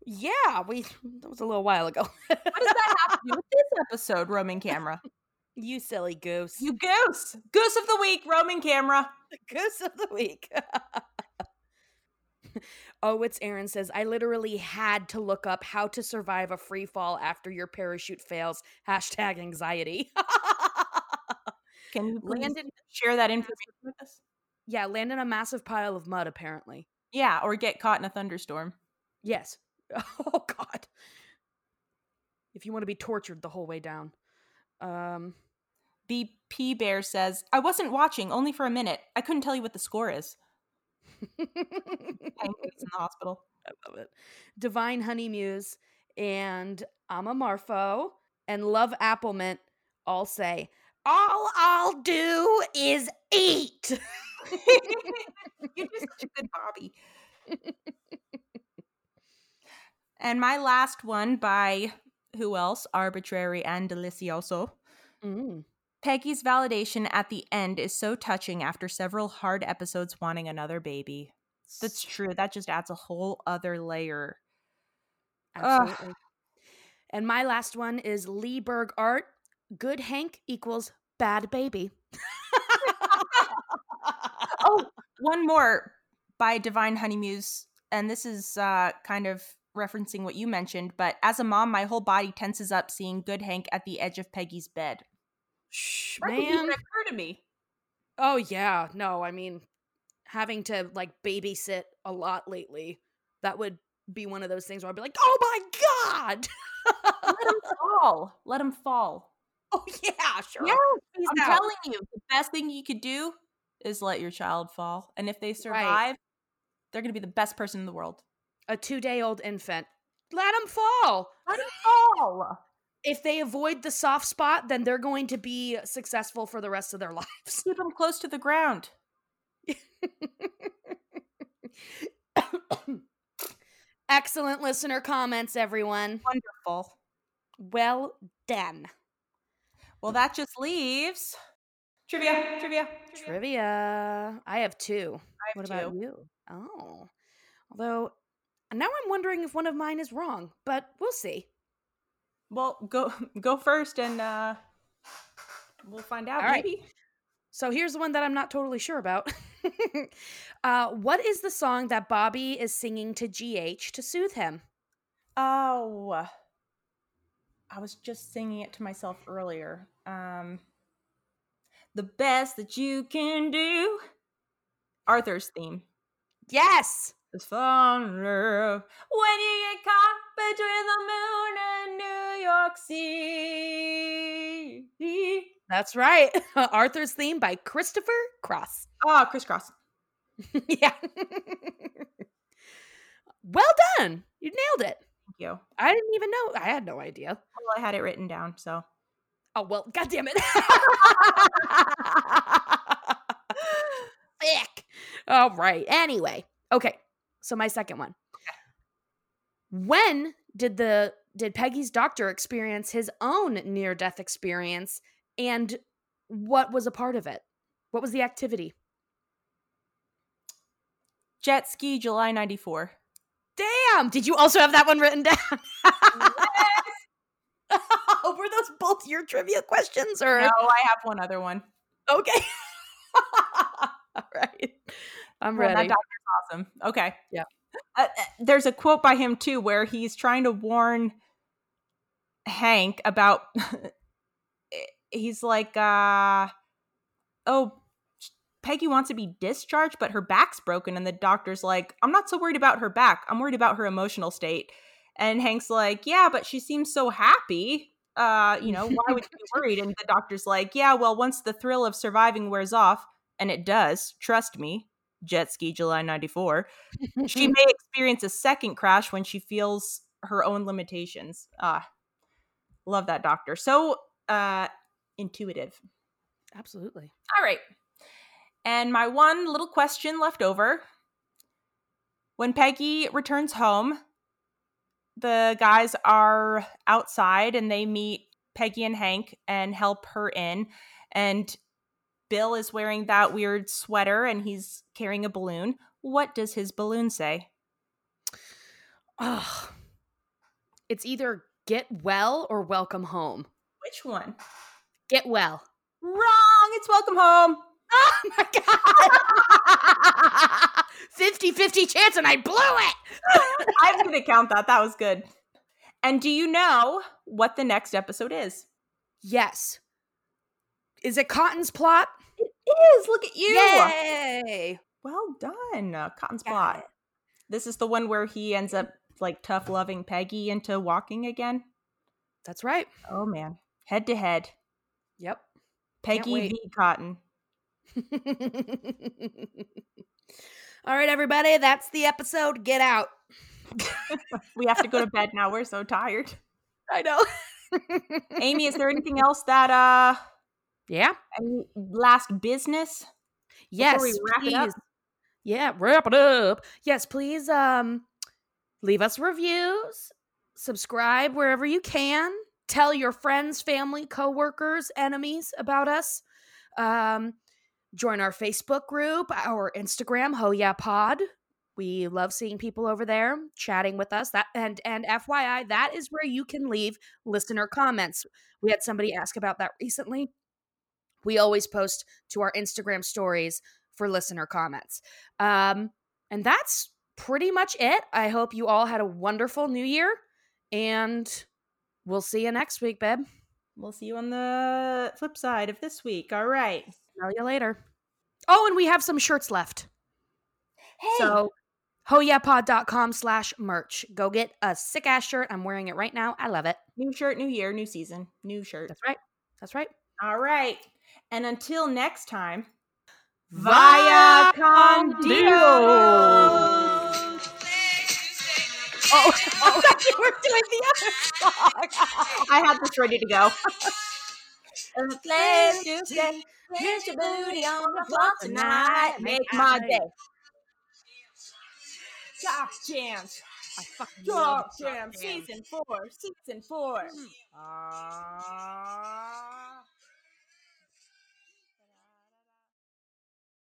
Yeah, we [LAUGHS] that was a little while ago. What does that have to do with this episode, roaming camera? [LAUGHS] you silly goose. You goose. Goose of the week, roaming camera. goose of the week. [LAUGHS] oh, it's Aaron says, I literally had to look up how to survive a free fall after your parachute fails. Hashtag anxiety. Can you Landon share that information with us? Yeah, land in a massive pile of mud, apparently. Yeah, or get caught in a thunderstorm. Yes. [LAUGHS] Oh God. If you want to be tortured the whole way down. Um BP Bear says, I wasn't watching, only for a minute. I couldn't tell you what the score is. [LAUGHS] In the hospital. I love it. Divine Honey Muse and I'm a Marfo and Love Applemint all say, All I'll do is eat. [LAUGHS] You're just such a good Bobby. And my last one by who else? Arbitrary and Delicioso. Mm. Peggy's validation at the end is so touching after several hard episodes wanting another baby. That's true. That just adds a whole other layer. Ugh. Absolutely. And my last one is Lee Berg Art. Good Hank equals bad baby. [LAUGHS] oh, one more by Divine Honey Muse, and this is uh, kind of referencing what you mentioned. But as a mom, my whole body tenses up seeing Good Hank at the edge of Peggy's bed. Shh, That didn't even man. occur to me. Oh yeah, no, I mean having to like babysit a lot lately. That would be one of those things where I'd be like, "Oh my god." Let him [LAUGHS] fall. Let him fall. oh yeah, sure. Yeah, I'm no. telling you, the best thing you could do is let your child fall, and if they survive, they're going to be the best person in the world. A 2-day-old infant. Let them fall. Let him fall. If they avoid the soft spot, then they're going to be successful for the rest of their [LAUGHS] lives. Keep them close to the ground. [COUGHS] Excellent listener comments, everyone. Wonderful. Well done. Well, that just leaves trivia. Trivia. Trivia. I have two. I have what about you? Oh. Although now I'm wondering if one of mine is wrong, but we'll see. Well, go [LAUGHS] go first, and uh we'll find out. All right. maybe. So here's the one that I'm not totally sure about. [LAUGHS] uh, what is the song that Bobby is singing to GH to soothe him? Oh, I was just singing it to myself earlier. Um, the best that you can do. Arthur's theme. Yes. It's love when you get caught between the moon and New York City. That's right. [LAUGHS] Arthur's theme by Christopher Cross. [LAUGHS] Ah, oh, crisscross. yeah. well done. You nailed it. Thank you. I didn't even know. I had no idea. Well, I had it written down, so. Oh, well, god damn it. [LAUGHS] All right. Anyway. Okay. So my second one. When did the did Peggy's doctor experience his own near death experience and what was a part of it? What was the activity? Jet ski, July 94. Damn! Did you also have that one written down? [LAUGHS] Oh, were those both your trivia questions or No, I have one other one. Okay. [LAUGHS] All right. I'm Well, ready. That doctor's awesome. Okay. Yeah. Uh, uh, there's a quote by him too where he's trying to warn Hank about. [LAUGHS] he's like, uh, "Oh, Peggy wants to be discharged, but her back's broken." And the doctor's like, "I'm not so worried about her back. I'm worried about her emotional state." And Hank's like, "Yeah, but she seems so happy." Uh, you know, why would you be [LAUGHS] worried? And the doctor's like, "Yeah, well, once the thrill of surviving wears off, and it does, trust me, jet ski July 94, she [LAUGHS] may experience a second crash when she feels her own limitations. Ah, love that doctor. So uh intuitive. Absolutely. All right. And my one little question left over. When Peggy returns home, the guys are outside and they meet Peggy and Hank and help her in. And Bill is wearing that weird sweater and he's carrying a balloon. What does his balloon say? Oh, it's either get well or welcome home. Which one? Get well. Wrong. It's welcome home. [LAUGHS] Oh my god. [LAUGHS] 50-50 chance and I blew it. I'm going to count that. That was good. And do you know what the next episode is? Yes. Is it Cotton's plot? It is. Look at you. Yay. Well done. Uh, Cotton's Got plot. it. This is the one where he ends up like tough loving Peggy into walking again. That's right. Oh man. Head to head. Yep. Peggy v Cotton. [LAUGHS] All right, everybody, that's the episode. Get out. [LAUGHS] We have to go to bed now. We're so tired. [LAUGHS] I know. Amy, is there anything else that uh Yeah. any last business? Yes. wrap please. Yeah, wrap it up. Yes, please um leave us reviews, subscribe wherever you can, tell your friends, family, coworkers, enemies about us. Um join our Facebook group, our Instagram, Ho Yeah Pod. We love seeing people over there chatting with us. That and and FYI, that is where you can leave listener comments. We had somebody ask about that recently. We always post to our Instagram stories for listener comments. Um, and that's pretty much it. I hope you all had a wonderful new year, and we'll see you next week, babe. We'll see you on the flip side of this week. All right. Smell you later. Oh, and we have some shirts left. Hey. So hoyeahpod.com slash merch. Go get a sick ass shirt. I'm wearing it right now. I love it. new shirt, new year, new season, new shirt. That's right. That's right. All right. And until next time, Via con Dio. Dio. [LAUGHS] Oh, oh, [LAUGHS] you were doing the other song. [LAUGHS] I had this ready to go. Place to stay. Here's your booty on the floor tonight. Make my day. Top jams. I fucking Top Top jam. Jam. Season four. Season four. Ah.